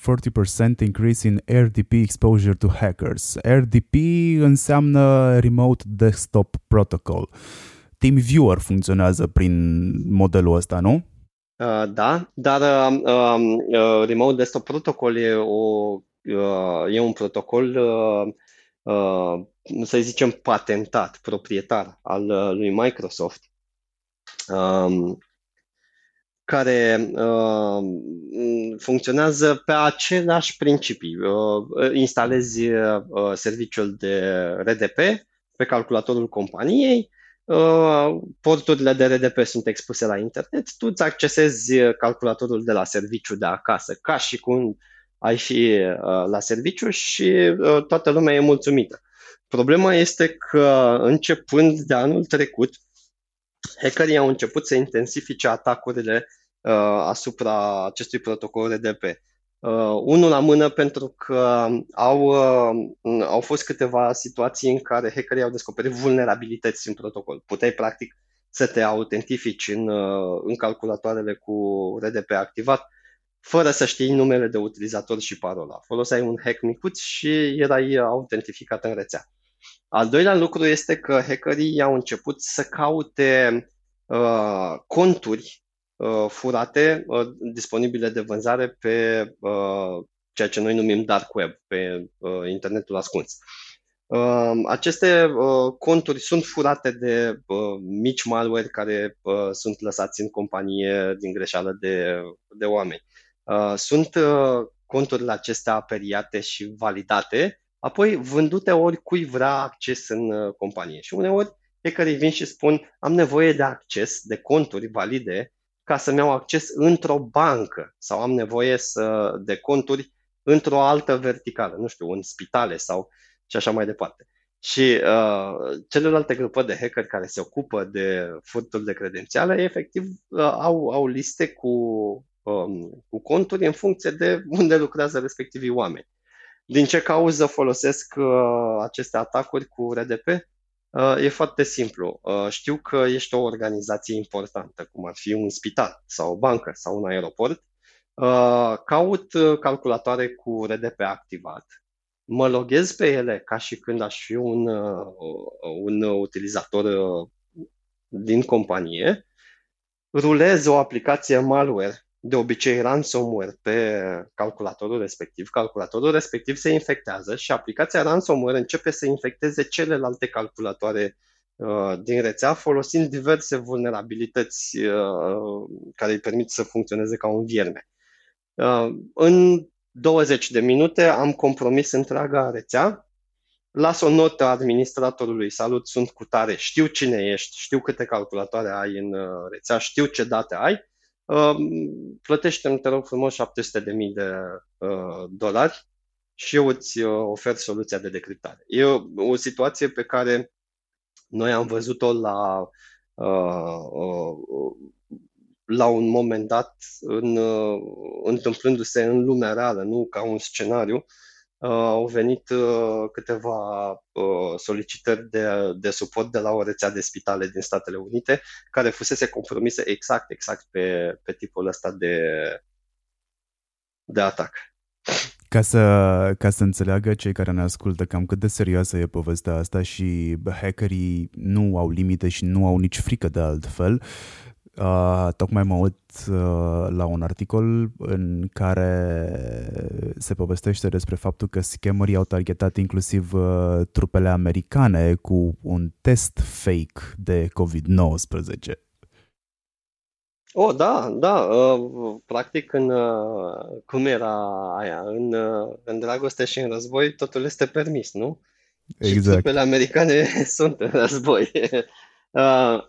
Speaker 1: increase in RDP exposure to hackers. RDP înseamnă Remote Desktop Protocol. TeamViewer funcționează prin modelul ăsta, nu?
Speaker 2: Uh, da, dar uh, um, uh, Remote Desktop Protocol e, o, uh, e un protocol, uh, uh, să zicem, patentat, proprietar al uh, lui Microsoft, um, care uh, funcționează pe același principii. Uh, instalezi uh, serviciul de RDP pe calculatorul companiei, Uh, porturile de RDP sunt expuse la internet, tu îți accesezi calculatorul de la serviciu de acasă, ca și cum ai fi uh, la serviciu și uh, toată lumea e mulțumită. Problema este că începând de anul trecut, hackerii au început să intensifice atacurile asupra acestui protocol RDP. Uh, unul la mână pentru că au, uh, au fost câteva situații în care hackerii au descoperit vulnerabilități în protocol. Puteai practic să te autentifici în, uh, în calculatoarele cu RDP activat fără să știi numele de utilizator și parola. Foloseai un hack micuț și erai autentificat în rețea. Al doilea lucru este că hackerii au început să caute uh, conturi uh, furate uh, disponibile de vânzare pe uh, ceea ce noi numim dark web, pe uh, internetul ascuns. Uh, aceste uh, conturi sunt furate de uh, mici malware care uh, sunt lăsați în companie din greșeală de, de oameni. Uh, sunt uh, conturile acestea aperiate și validate, apoi vândute oricui vrea acces în uh, companie. Și uneori fiecare vin și spun am nevoie de acces, de conturi valide ca să-mi iau acces într-o bancă sau am nevoie să, de conturi într-o altă verticală, nu știu, în spitale sau și așa mai departe. Și uh, celelalte grupări de hacker care se ocupă de furtul de credențiale, efectiv, uh, au, au liste cu, um, cu conturi în funcție de unde lucrează respectivii oameni. Din ce cauză folosesc uh, aceste atacuri cu RDP? Uh, e foarte simplu. Uh, știu că ești o organizație importantă, cum ar fi un spital sau o bancă sau un aeroport. Uh, caut calculatoare cu RDP activat. Mă loghez pe ele ca și când aș fi un, un utilizator din companie. Rulez o aplicație malware de obicei ransomware pe calculatorul respectiv. Calculatorul respectiv se infectează și aplicația ransomware începe să infecteze celelalte calculatoare uh, din rețea folosind diverse vulnerabilități uh, care îi permit să funcționeze ca un vierme. Uh, în 20 de minute am compromis întreaga rețea, las o notă administratorului, salut, sunt cu tare, știu cine ești, știu câte calculatoare ai în rețea, știu ce date ai, plătește-mi, te rog frumos, 700 de mii de uh, dolari și eu îți uh, ofer soluția de decriptare. E o, o situație pe care noi am văzut-o la, uh, uh, la un moment dat în, uh, întâmplându-se în lumea reală, nu ca un scenariu, Uh, au venit uh, câteva uh, solicitări de, de suport de la o rețea de spitale din Statele Unite, care fusese compromise exact, exact pe, pe tipul ăsta de, de atac.
Speaker 1: Ca să, ca să înțeleagă cei care ne ascultă cam cât de serioasă e povestea asta și hackerii nu au limite și nu au nici frică de altfel, Uh, tocmai mă uit uh, la un articol în care se povestește despre faptul că scammerii au targetat inclusiv uh, trupele americane cu un test fake de COVID-19.
Speaker 2: Oh, da, da. Uh, practic, în, uh, cum era aia? În, uh, în dragoste și în război, totul este permis, nu?
Speaker 1: Exact.
Speaker 2: Și trupele americane *laughs* sunt în război. Uh,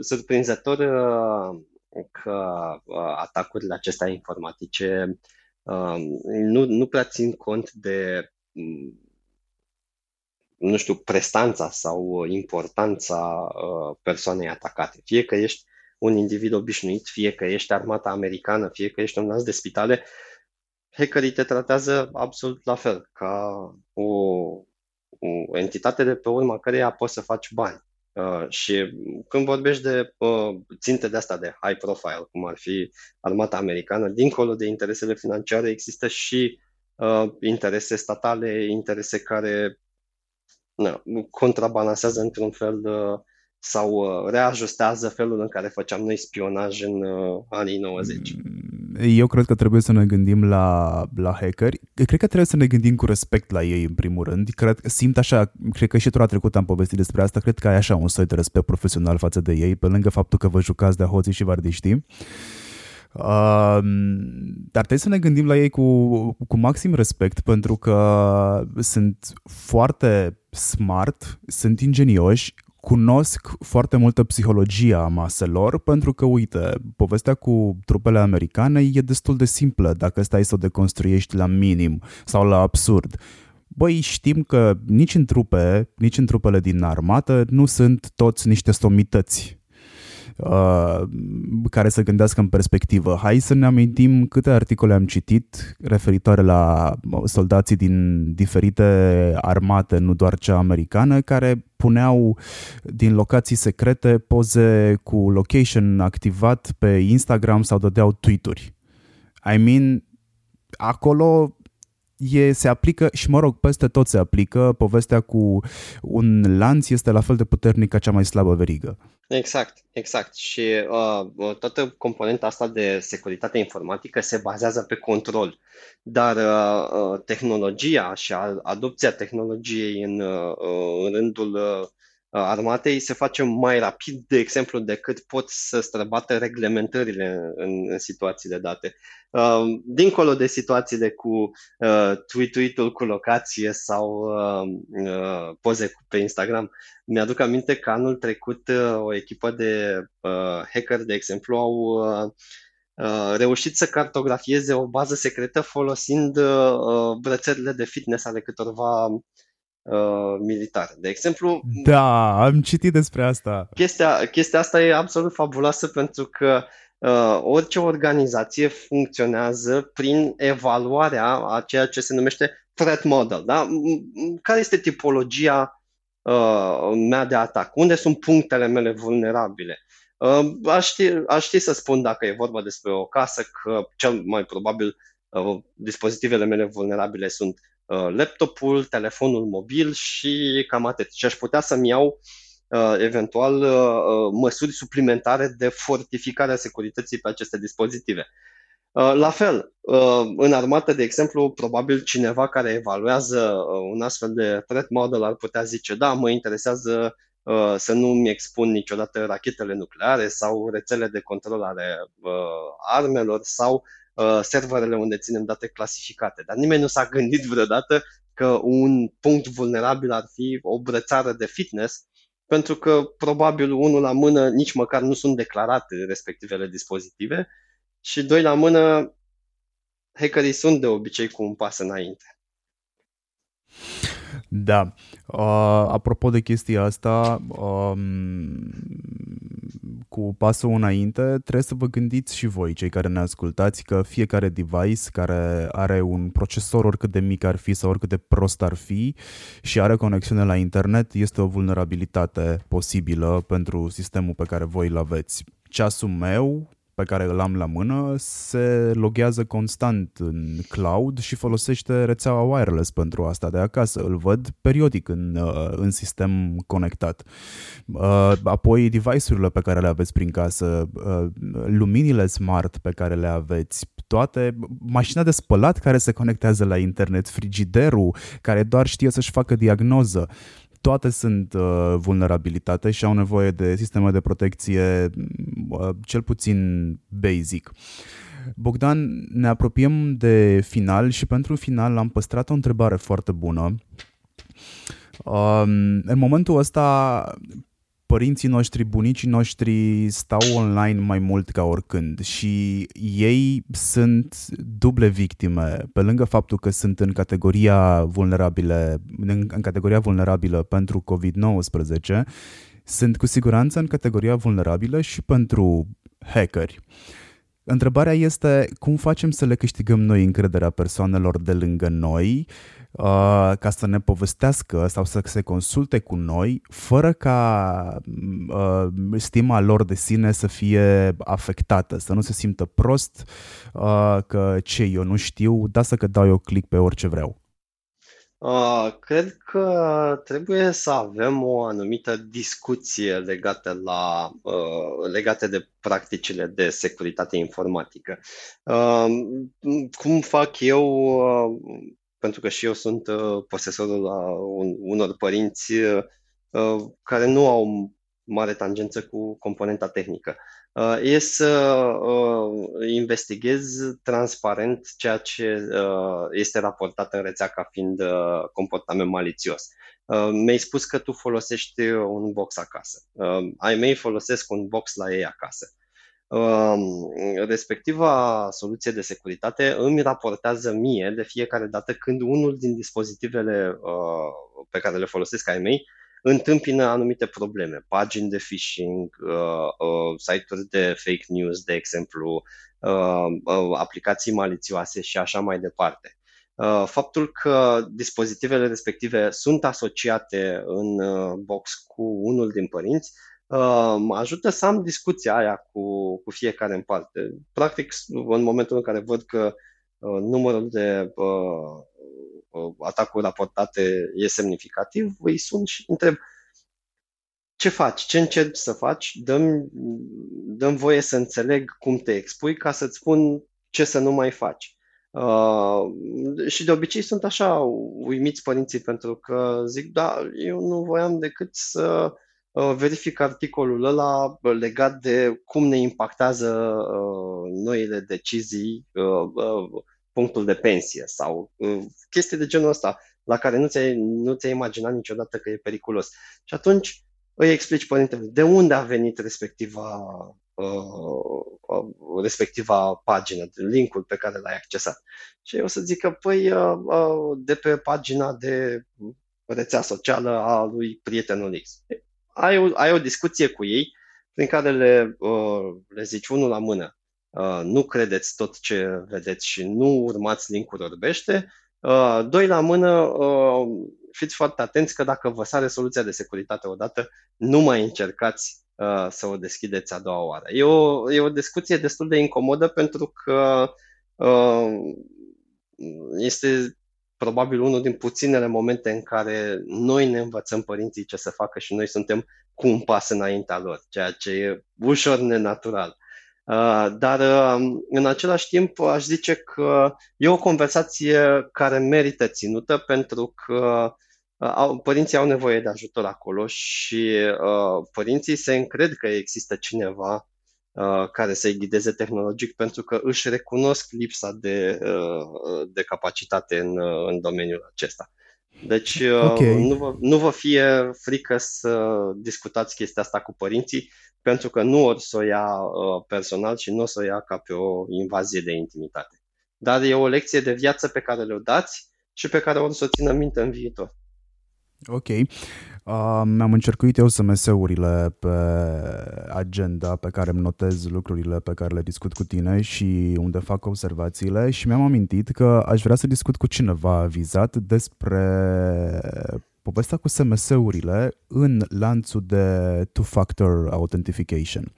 Speaker 2: surprinzător uh, că uh, atacurile acestea informatice nu, nu prea țin cont de mm, nu știu, prestanța sau importanța persoanei atacate. Fie că ești un individ obișnuit, fie că ești armata americană, fie că ești un nas de spitale, hackerii te tratează absolut la fel, ca o, o entitate de pe urma căreia poți să faci bani. Uh, și când vorbești de uh, ținte de asta de high profile, cum ar fi armata americană, dincolo de interesele financiare există și uh, interese statale, interese care na, contrabalansează într-un fel uh, sau uh, reajustează felul în care făceam noi spionaj în uh, anii 90.
Speaker 1: Eu cred că trebuie să ne gândim la, la hackeri. Cred că trebuie să ne gândim cu respect la ei, în primul rând. Cred, simt așa, cred că și tura trecut am povestit despre asta, cred că ai așa un soi de respect profesional față de ei, pe lângă faptul că vă jucați de hoții și vardiștii. Uh, dar trebuie să ne gândim la ei cu, cu maxim respect pentru că sunt foarte smart, sunt ingenioși, cunosc foarte multă psihologia a maselor pentru că, uite, povestea cu trupele americane e destul de simplă dacă stai să o deconstruiești la minim sau la absurd. Băi, știm că nici în trupe, nici în trupele din armată nu sunt toți niște somități Uh, care să gândească în perspectivă. Hai să ne amintim câte articole am citit referitoare la soldații din diferite armate, nu doar cea americană, care puneau din locații secrete poze cu location activat pe Instagram sau dădeau tweet-uri. I mean, acolo e, se aplică și mă rog, peste tot se aplică, povestea cu un lanț este la fel de puternic ca cea mai slabă verigă.
Speaker 2: Exact, exact. Și uh, toată componenta asta de securitate informatică se bazează pe control. Dar uh, uh tehnologia și adopția tehnologiei în, uh, în rândul uh, armatei se face mai rapid, de exemplu, decât pot să străbată reglementările în, în situațiile date. Uh, dincolo de situațiile cu uh, tweet-ul cu locație sau uh, uh, poze pe Instagram, mi-aduc aminte că anul trecut uh, o echipă de uh, hacker, de exemplu, au uh, uh, reușit să cartografieze o bază secretă folosind uh, brățările de fitness ale câtorva uh, militare. De exemplu...
Speaker 1: Da, am citit despre asta.
Speaker 2: Chestia, chestia asta e absolut fabuloasă pentru că uh, orice organizație funcționează prin evaluarea a ceea ce se numește threat model. Da? Care este tipologia uh, mea de atac? Unde sunt punctele mele vulnerabile? Uh, aș, ști, aș ști să spun dacă e vorba despre o casă că cel mai probabil uh, dispozitivele mele vulnerabile sunt Uh, laptopul, telefonul mobil și cam atât. Și aș putea să-mi iau uh, eventual uh, măsuri suplimentare de fortificare a securității pe aceste dispozitive. La fel, în armată, de exemplu, probabil cineva care evaluează un astfel de threat model ar putea zice, da, mă interesează să nu-mi expun niciodată rachetele nucleare sau rețele de control ale armelor sau Uh, serverele unde ținem date clasificate. Dar nimeni nu s-a gândit vreodată că un punct vulnerabil ar fi o brățară de fitness, pentru că probabil unul la mână nici măcar nu sunt declarate respectivele dispozitive și doi la mână hackerii sunt de obicei cu un pas înainte.
Speaker 1: Da. Uh, apropo de chestia asta, um, cu pasul înainte, trebuie să vă gândiți și voi, cei care ne ascultați, că fiecare device care are un procesor oricât de mic ar fi sau oricât de prost ar fi și are conexiune la internet, este o vulnerabilitate posibilă pentru sistemul pe care voi îl aveți. Ceasul meu pe care îl am la mână se loghează constant în cloud și folosește rețeaua wireless pentru asta de acasă. Îl văd periodic în, uh, în sistem conectat. Uh, apoi device-urile pe care le aveți prin casă, uh, luminile smart pe care le aveți, toate, mașina de spălat care se conectează la internet, frigiderul care doar știe să-și facă diagnoză toate sunt uh, vulnerabilitate și au nevoie de sisteme de protecție uh, cel puțin basic. Bogdan, ne apropiem de final și pentru final am păstrat o întrebare foarte bună. Um, în momentul ăsta, părinții noștri, bunicii noștri stau online mai mult ca oricând și ei sunt duble victime, pe lângă faptul că sunt în categoria vulnerabile, în, în categoria vulnerabilă pentru COVID-19, sunt cu siguranță în categoria vulnerabilă și pentru hackeri. Întrebarea este cum facem să le câștigăm noi încrederea persoanelor de lângă noi uh, ca să ne povestească sau să se consulte cu noi fără ca uh, stima lor de sine să fie afectată, să nu se simtă prost uh, că ce eu nu știu, da să că dau eu click pe orice vreau.
Speaker 2: Uh, cred că trebuie să avem o anumită discuție legată, la, uh, legate de practicile de securitate informatică. Uh, cum fac eu, uh, pentru că și eu sunt uh, posesorul la un, unor părinți uh, care nu au mare tangență cu componenta tehnică. Uh, e să uh, investighez transparent ceea ce uh, este raportat în rețea ca fiind comportament malițios. Mi-ai spus că tu folosești un box acasă. Ai mei folosesc un box la ei acasă. Respectiva soluție de securitate îmi raportează mie de fiecare dată când unul din dispozitivele pe care le folosesc ai mei întâmpină anumite probleme, pagini de phishing, uh, uh, site-uri de fake news, de exemplu, uh, uh, aplicații malițioase și așa mai departe. Uh, faptul că dispozitivele respective sunt asociate în uh, box cu unul din părinți uh, mă ajută să am discuția aia cu, cu fiecare în parte. Practic, în momentul în care văd că uh, numărul de uh, atacuri raportate e semnificativ, îi sun și întreb ce faci, ce încerci să faci, dăm, dăm voie să înțeleg cum te expui ca să-ți spun ce să nu mai faci. Uh, și de obicei sunt așa uimiți părinții pentru că zic, da, eu nu voiam decât să uh, verific articolul ăla legat de cum ne impactează uh, noile decizii uh, uh, punctul de pensie sau uh, chestii de genul ăsta la care nu ți-ai, nu ți-ai imaginat niciodată că e periculos. Și atunci îi explici părintele de unde a venit respectiva, uh, uh, respectiva pagină, linkul pe care l-ai accesat. Și eu să zic că, păi, uh, uh, de pe pagina de rețea socială a lui prietenul X. Ai o, ai o discuție cu ei prin care le, uh, le zici unul la mână, Uh, nu credeți tot ce vedeți și nu urmați linkuri orbește. Uh, doi la mână, uh, fiți foarte atenți că dacă vă sare soluția de securitate odată, nu mai încercați să o deschideți a doua oară. E o, e o discuție destul de incomodă pentru că este probabil unul din puținele momente în care noi ne învățăm părinții ce să facă și noi suntem cu un pas înaintea lor, ceea ce e ușor nenatural. Uh, dar um, în același timp aș zice că e o conversație care merită ținută pentru că uh, părinții au nevoie de ajutor acolo și uh, părinții se încred că există cineva care să-i ghideze tehnologic pentru că își recunosc lipsa de, de capacitate în, în domeniul acesta. Deci okay. nu, vă, nu vă fie frică să discutați chestia asta cu părinții, pentru că nu ori să o ia uh, personal și nu o să o ia ca pe o invazie de intimitate. Dar e o lecție de viață pe care le-o dați și pe care o să o țină minte în viitor.
Speaker 1: Ok. Uh, mi-am încercuit eu SMS-urile pe agenda pe care îmi notez lucrurile pe care le discut cu tine și unde fac observațiile și mi-am amintit că aș vrea să discut cu cineva vizat despre povestea cu SMS-urile în lanțul de two-factor authentication.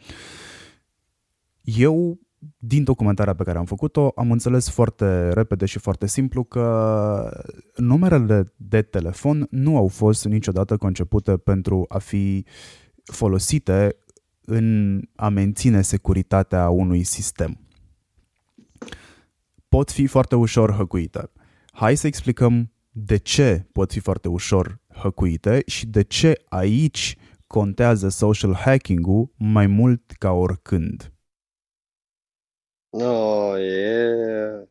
Speaker 1: Eu, din documentarea pe care am făcut-o, am înțeles foarte repede și foarte simplu că numerele de telefon nu au fost niciodată concepute pentru a fi folosite în a menține securitatea unui sistem. Pot fi foarte ușor hăcuite. Hai să explicăm de ce pot fi foarte ușor hăcuite și de ce aici contează social hacking-ul mai mult ca oricând.
Speaker 2: No, e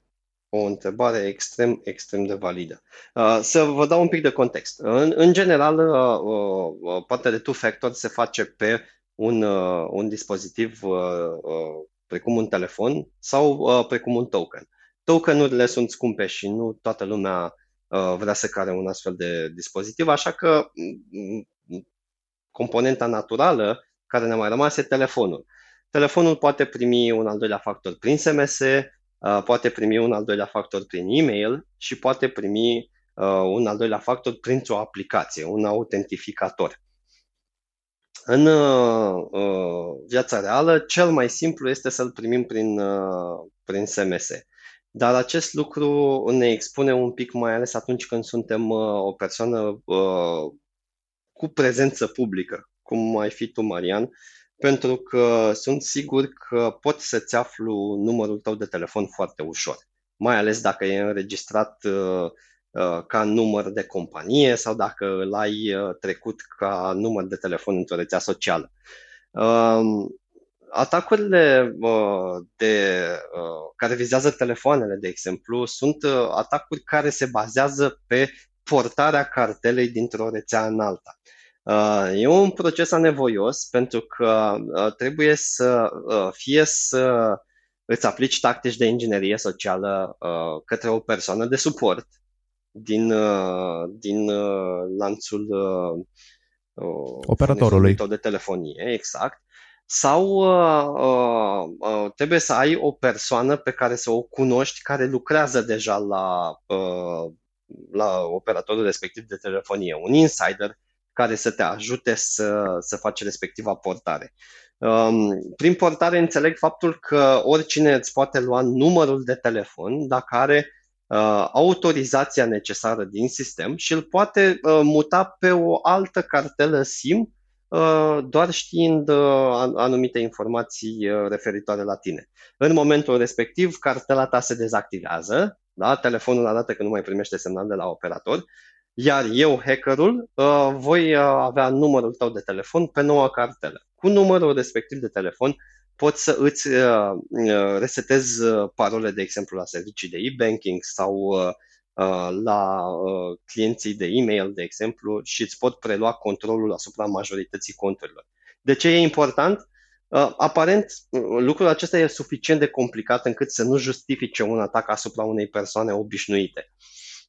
Speaker 2: o întrebare extrem, extrem de validă. Uh, să vă dau un pic de context. În, în general, uh, uh, partea de two-factor se face pe un, un dispozitiv precum un telefon sau precum un token. Tokenurile sunt scumpe și nu toată lumea vrea să care un astfel de dispozitiv, așa că componenta naturală care ne-a mai rămas e telefonul. Telefonul poate primi un al doilea factor prin SMS, uh, poate primi un al doilea factor prin e-mail și poate primi uh, un al doilea factor printr-o aplicație, un autentificator. În uh, viața reală, cel mai simplu este să-l primim prin, prin SMS. Dar acest lucru ne expune un pic, mai ales atunci când suntem o persoană cu prezență publică, cum ai fi tu, Marian, pentru că sunt sigur că pot să-ți aflu numărul tău de telefon foarte ușor, mai ales dacă e înregistrat uh, uh, ca număr de companie sau dacă îl ai uh, trecut ca număr de telefon într-o rețea socială. Um, atacurile de, care vizează telefoanele, de exemplu, sunt atacuri care se bazează pe portarea cartelei dintr-o rețea în alta. Uh, e un proces anevoios pentru că uh, trebuie să uh, fie să îți aplici tactici de inginerie socială către o persoană de suport din, din lanțul
Speaker 1: operatorului
Speaker 2: tău de telefonie, exact. Sau uh, uh, trebuie să ai o persoană pe care să o cunoști care lucrează deja la, uh, la operatorul respectiv de telefonie, un insider care să te ajute să, să faci respectiva portare. Um, prin portare înțeleg faptul că oricine îți poate lua numărul de telefon dacă are uh, autorizația necesară din sistem și îl poate uh, muta pe o altă cartelă SIM uh, doar știind uh, anumite informații uh, referitoare la tine. În momentul respectiv, cartela ta se dezactivează, da? telefonul arată că nu mai primește semnal de la operator iar eu, hackerul, uh, voi uh, avea numărul tău de telefon pe noua cartelă. Cu numărul respectiv de telefon poți să îți uh, resetezi parole, de exemplu, la servicii de e-banking sau la clienții de e-mail, de exemplu, și îți pot prelua controlul asupra majorității conturilor. De ce e important? Aparent, lucrul acesta e suficient de complicat încât să nu justifice un atac asupra unei persoane obișnuite.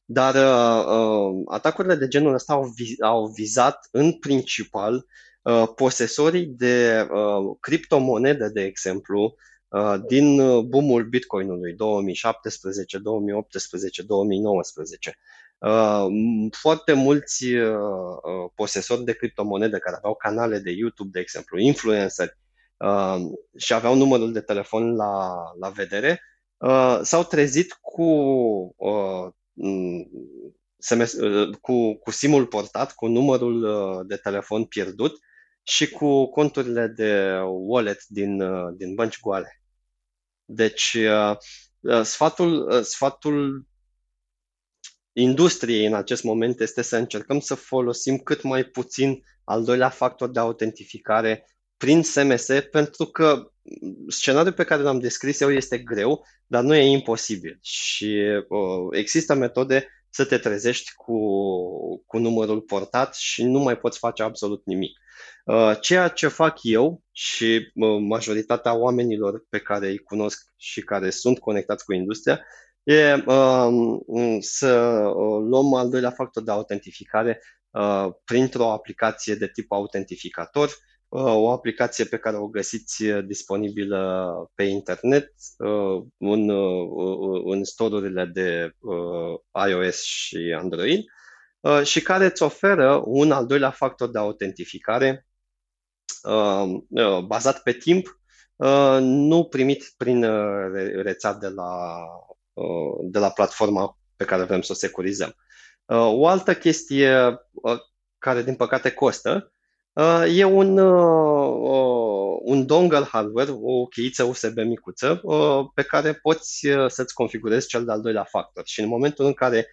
Speaker 2: Dar uh, uh, atacurile de genul ăsta au, vi- au vizat în principal uh, posesorii de uh, criptomonede, de exemplu, uh, din uh, boomul Bitcoinului 2017, 2018, 2019. Uh, foarte mulți uh, uh, posesori de criptomonede care aveau canale de YouTube, de exemplu, influenceri, uh, și aveau numărul de telefon la, la vedere, uh, s-au trezit cu uh, SMS, uh, cu, cu SIM-ul portat, cu numărul uh, de telefon pierdut și cu conturile de wallet din, uh, din bănci goale. Deci, sfatul, sfatul industriei în acest moment este să încercăm să folosim cât mai puțin al doilea factor de autentificare prin SMS, pentru că scenariul pe care l-am descris eu este greu, dar nu e imposibil. Și uh, există metode să te trezești cu, cu numărul portat și nu mai poți face absolut nimic. Uh, ceea ce fac eu și uh, majoritatea oamenilor pe care îi cunosc și care sunt conectați cu industria e uh, să uh, luăm al doilea factor de autentificare uh, printr-o aplicație de tip autentificator Uh, o aplicație pe care o găsiți uh, disponibilă pe internet uh, în, în storurile de iOS și Android și care îți oferă un al doilea factor de autentificare bazat pe timp nu primit prin rețea de la, de la platforma pe care vrem să o securizăm. O altă chestie care din păcate costă e un, un dongle hardware, o cheiță USB micuță pe care poți să-ți configurezi cel de-al doilea factor și în momentul în care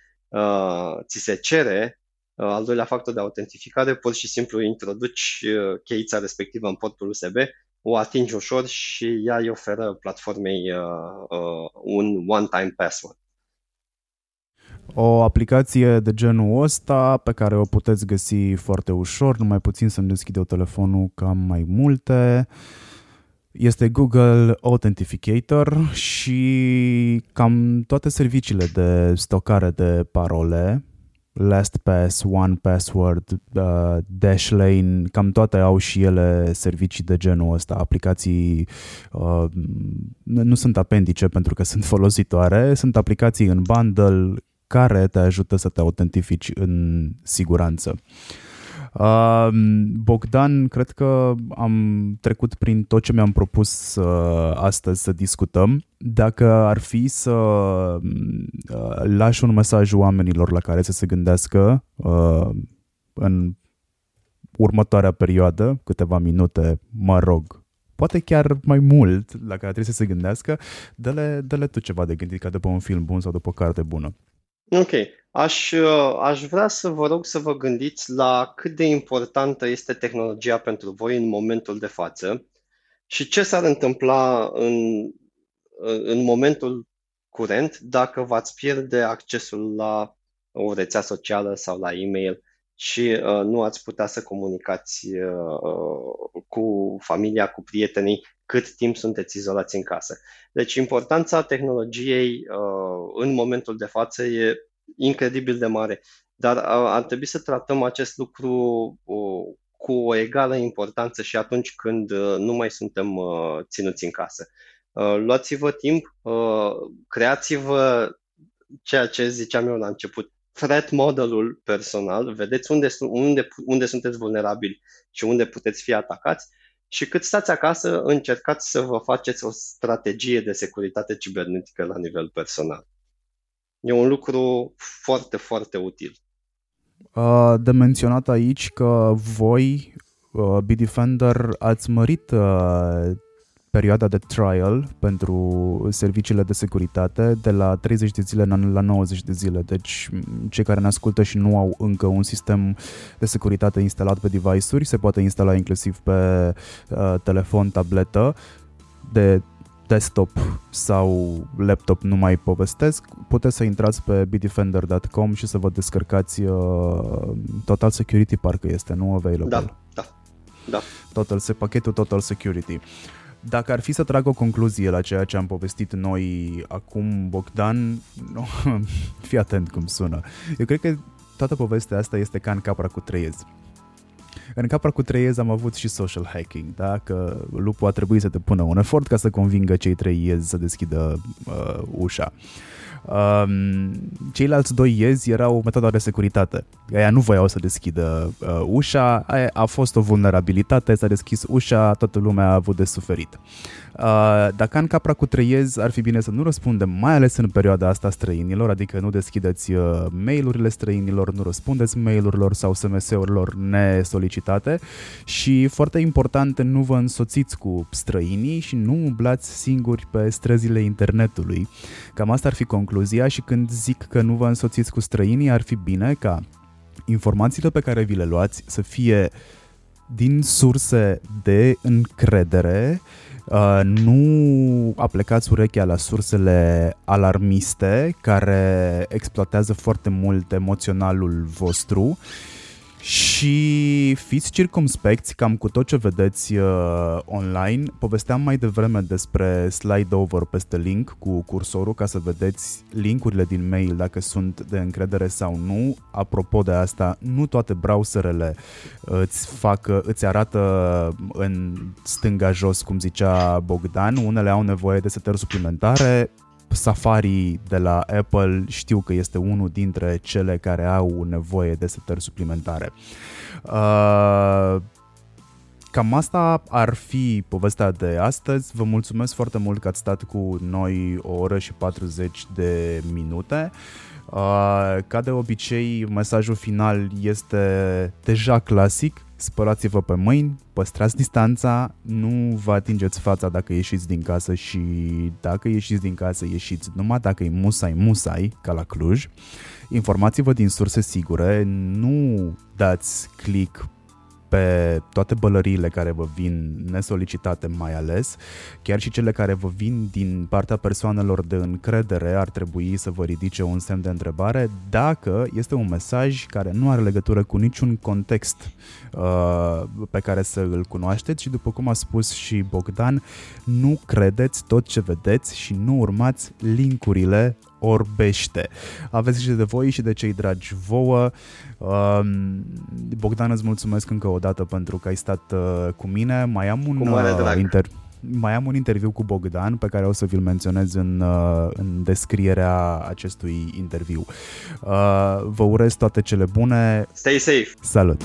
Speaker 2: ți se cere al doilea factor de autentificare, pur și simplu introduci cheița respectivă în portul USB, o atingi ușor și ea îi oferă platformei un one-time password.
Speaker 1: O aplicație de genul ăsta pe care o puteți găsi foarte ușor, numai puțin să-mi deschid eu telefonul cam mai multe. Este Google Authenticator și cam toate serviciile de stocare de parole LastPass, OnePassword, uh, Dashlane, cam toate au și ele servicii de genul ăsta, aplicații uh, nu sunt apendice pentru că sunt folositoare, sunt aplicații în bundle care te ajută să te autentifici în siguranță. Uh, Bogdan, cred că am trecut prin tot ce mi-am propus uh, astăzi să discutăm. Dacă ar fi să uh, lași un mesaj oamenilor la care să se gândească uh, în următoarea perioadă, câteva minute, mă rog, poate chiar mai mult la care trebuie să se gândească, dă-le, dă-le tu ceva de gândit ca după un film bun sau după o carte bună.
Speaker 2: Ok. Aș, uh, aș vrea să vă rog să vă gândiți la cât de importantă este tehnologia pentru voi în momentul de față și ce s-ar întâmpla în, în momentul curent dacă v-ați pierde accesul la o rețea socială sau la e-mail și uh, nu ați putea să comunicați uh, cu familia, cu prietenii, cât timp sunteți izolați în casă. Deci importanța tehnologiei uh, în momentul de față e incredibil de mare, dar uh, ar trebui să tratăm acest lucru uh, cu o egală importanță și atunci când uh, nu mai suntem uh, ținuți în casă. Uh, luați-vă timp, uh, creați-vă ceea ce ziceam eu la început, threat modelul personal, vedeți unde, unde, unde sunteți vulnerabili și unde puteți fi atacați și cât stați acasă, încercați să vă faceți o strategie de securitate cibernetică la nivel personal. E un lucru foarte, foarte util.
Speaker 1: De menționat aici că voi, Bitdefender, ați mărit perioada de trial pentru serviciile de securitate de la 30 de zile la 90 de zile. Deci cei care ne ascultă și nu au încă un sistem de securitate instalat pe device-uri, se poate instala inclusiv pe uh, telefon, tabletă de desktop sau laptop nu mai povestesc, puteți să intrați pe bitdefender.com și să vă descărcați uh, Total Security, parcă este, nu available.
Speaker 2: Da, da, da.
Speaker 1: Total, pachetul Total Security. Dacă ar fi să trag o concluzie la ceea ce am povestit noi acum, Bogdan, *laughs* nu, fii atent cum sună. Eu cred că toată povestea asta este ca în capra cu treiezi. În capra cu iezi am avut și social hacking, da? că lupul a trebuit să te pună un efort ca să convingă cei trei iezi să deschidă uh, ușa. Um, ceilalți doi iezi erau metoda de securitate. Aia nu voiau să deschidă uh, ușa, aia a fost o vulnerabilitate, s-a deschis ușa, toată lumea a avut de suferit. Uh, dacă în capra cu trăiezi, ar fi bine să nu răspundem, mai ales în perioada asta străinilor, adică nu deschideți uh, mail-urile străinilor, nu răspundeți mail-urilor sau SMS-urilor nesolicitate și, foarte important, nu vă însoțiți cu străinii și nu umblați singuri pe străzile internetului. Cam asta ar fi concluzia și când zic că nu vă însoțiți cu străinii, ar fi bine ca informațiile pe care vi le luați să fie din surse de încredere, Uh, nu aplecați urechea la sursele alarmiste care exploatează foarte mult emoționalul vostru și fiți circumspecți cam cu tot ce vedeți uh, online. Povesteam mai devreme despre slide over peste link cu cursorul ca să vedeți linkurile din mail dacă sunt de încredere sau nu. Apropo de asta, nu toate browserele îți fac, îți arată în stânga jos, cum zicea Bogdan. Unele au nevoie de setări suplimentare, Safari de la Apple știu că este unul dintre cele care au nevoie de setări suplimentare. Uh, cam asta ar fi povestea de astăzi. Vă mulțumesc foarte mult că ați stat cu noi o oră și 40 de minute. Uh, ca de obicei, mesajul final este deja clasic. Spălați-vă pe mâini, păstrați distanța, nu vă atingeți fața dacă ieșiți din casă și dacă ieșiți din casă, ieșiți numai dacă e musai, musai, ca la Cluj. Informați-vă din surse sigure, nu dați click pe toate bălăriile care vă vin nesolicitate mai ales, chiar și cele care vă vin din partea persoanelor de încredere ar trebui să vă ridice un semn de întrebare dacă este un mesaj care nu are legătură cu niciun context uh, pe care să îl cunoașteți și după cum a spus și Bogdan, nu credeți tot ce vedeți și nu urmați linkurile orbește. Aveți și de voi și de cei dragi vouă. Um, Bogdan, îți mulțumesc încă o dată pentru că ai stat uh, cu mine. Mai am un uh, inter mai am un interviu cu Bogdan pe care o să vi-l menționez în, uh, în descrierea acestui interviu. Vă urez toate cele bune.
Speaker 2: Stay safe!
Speaker 1: Salut!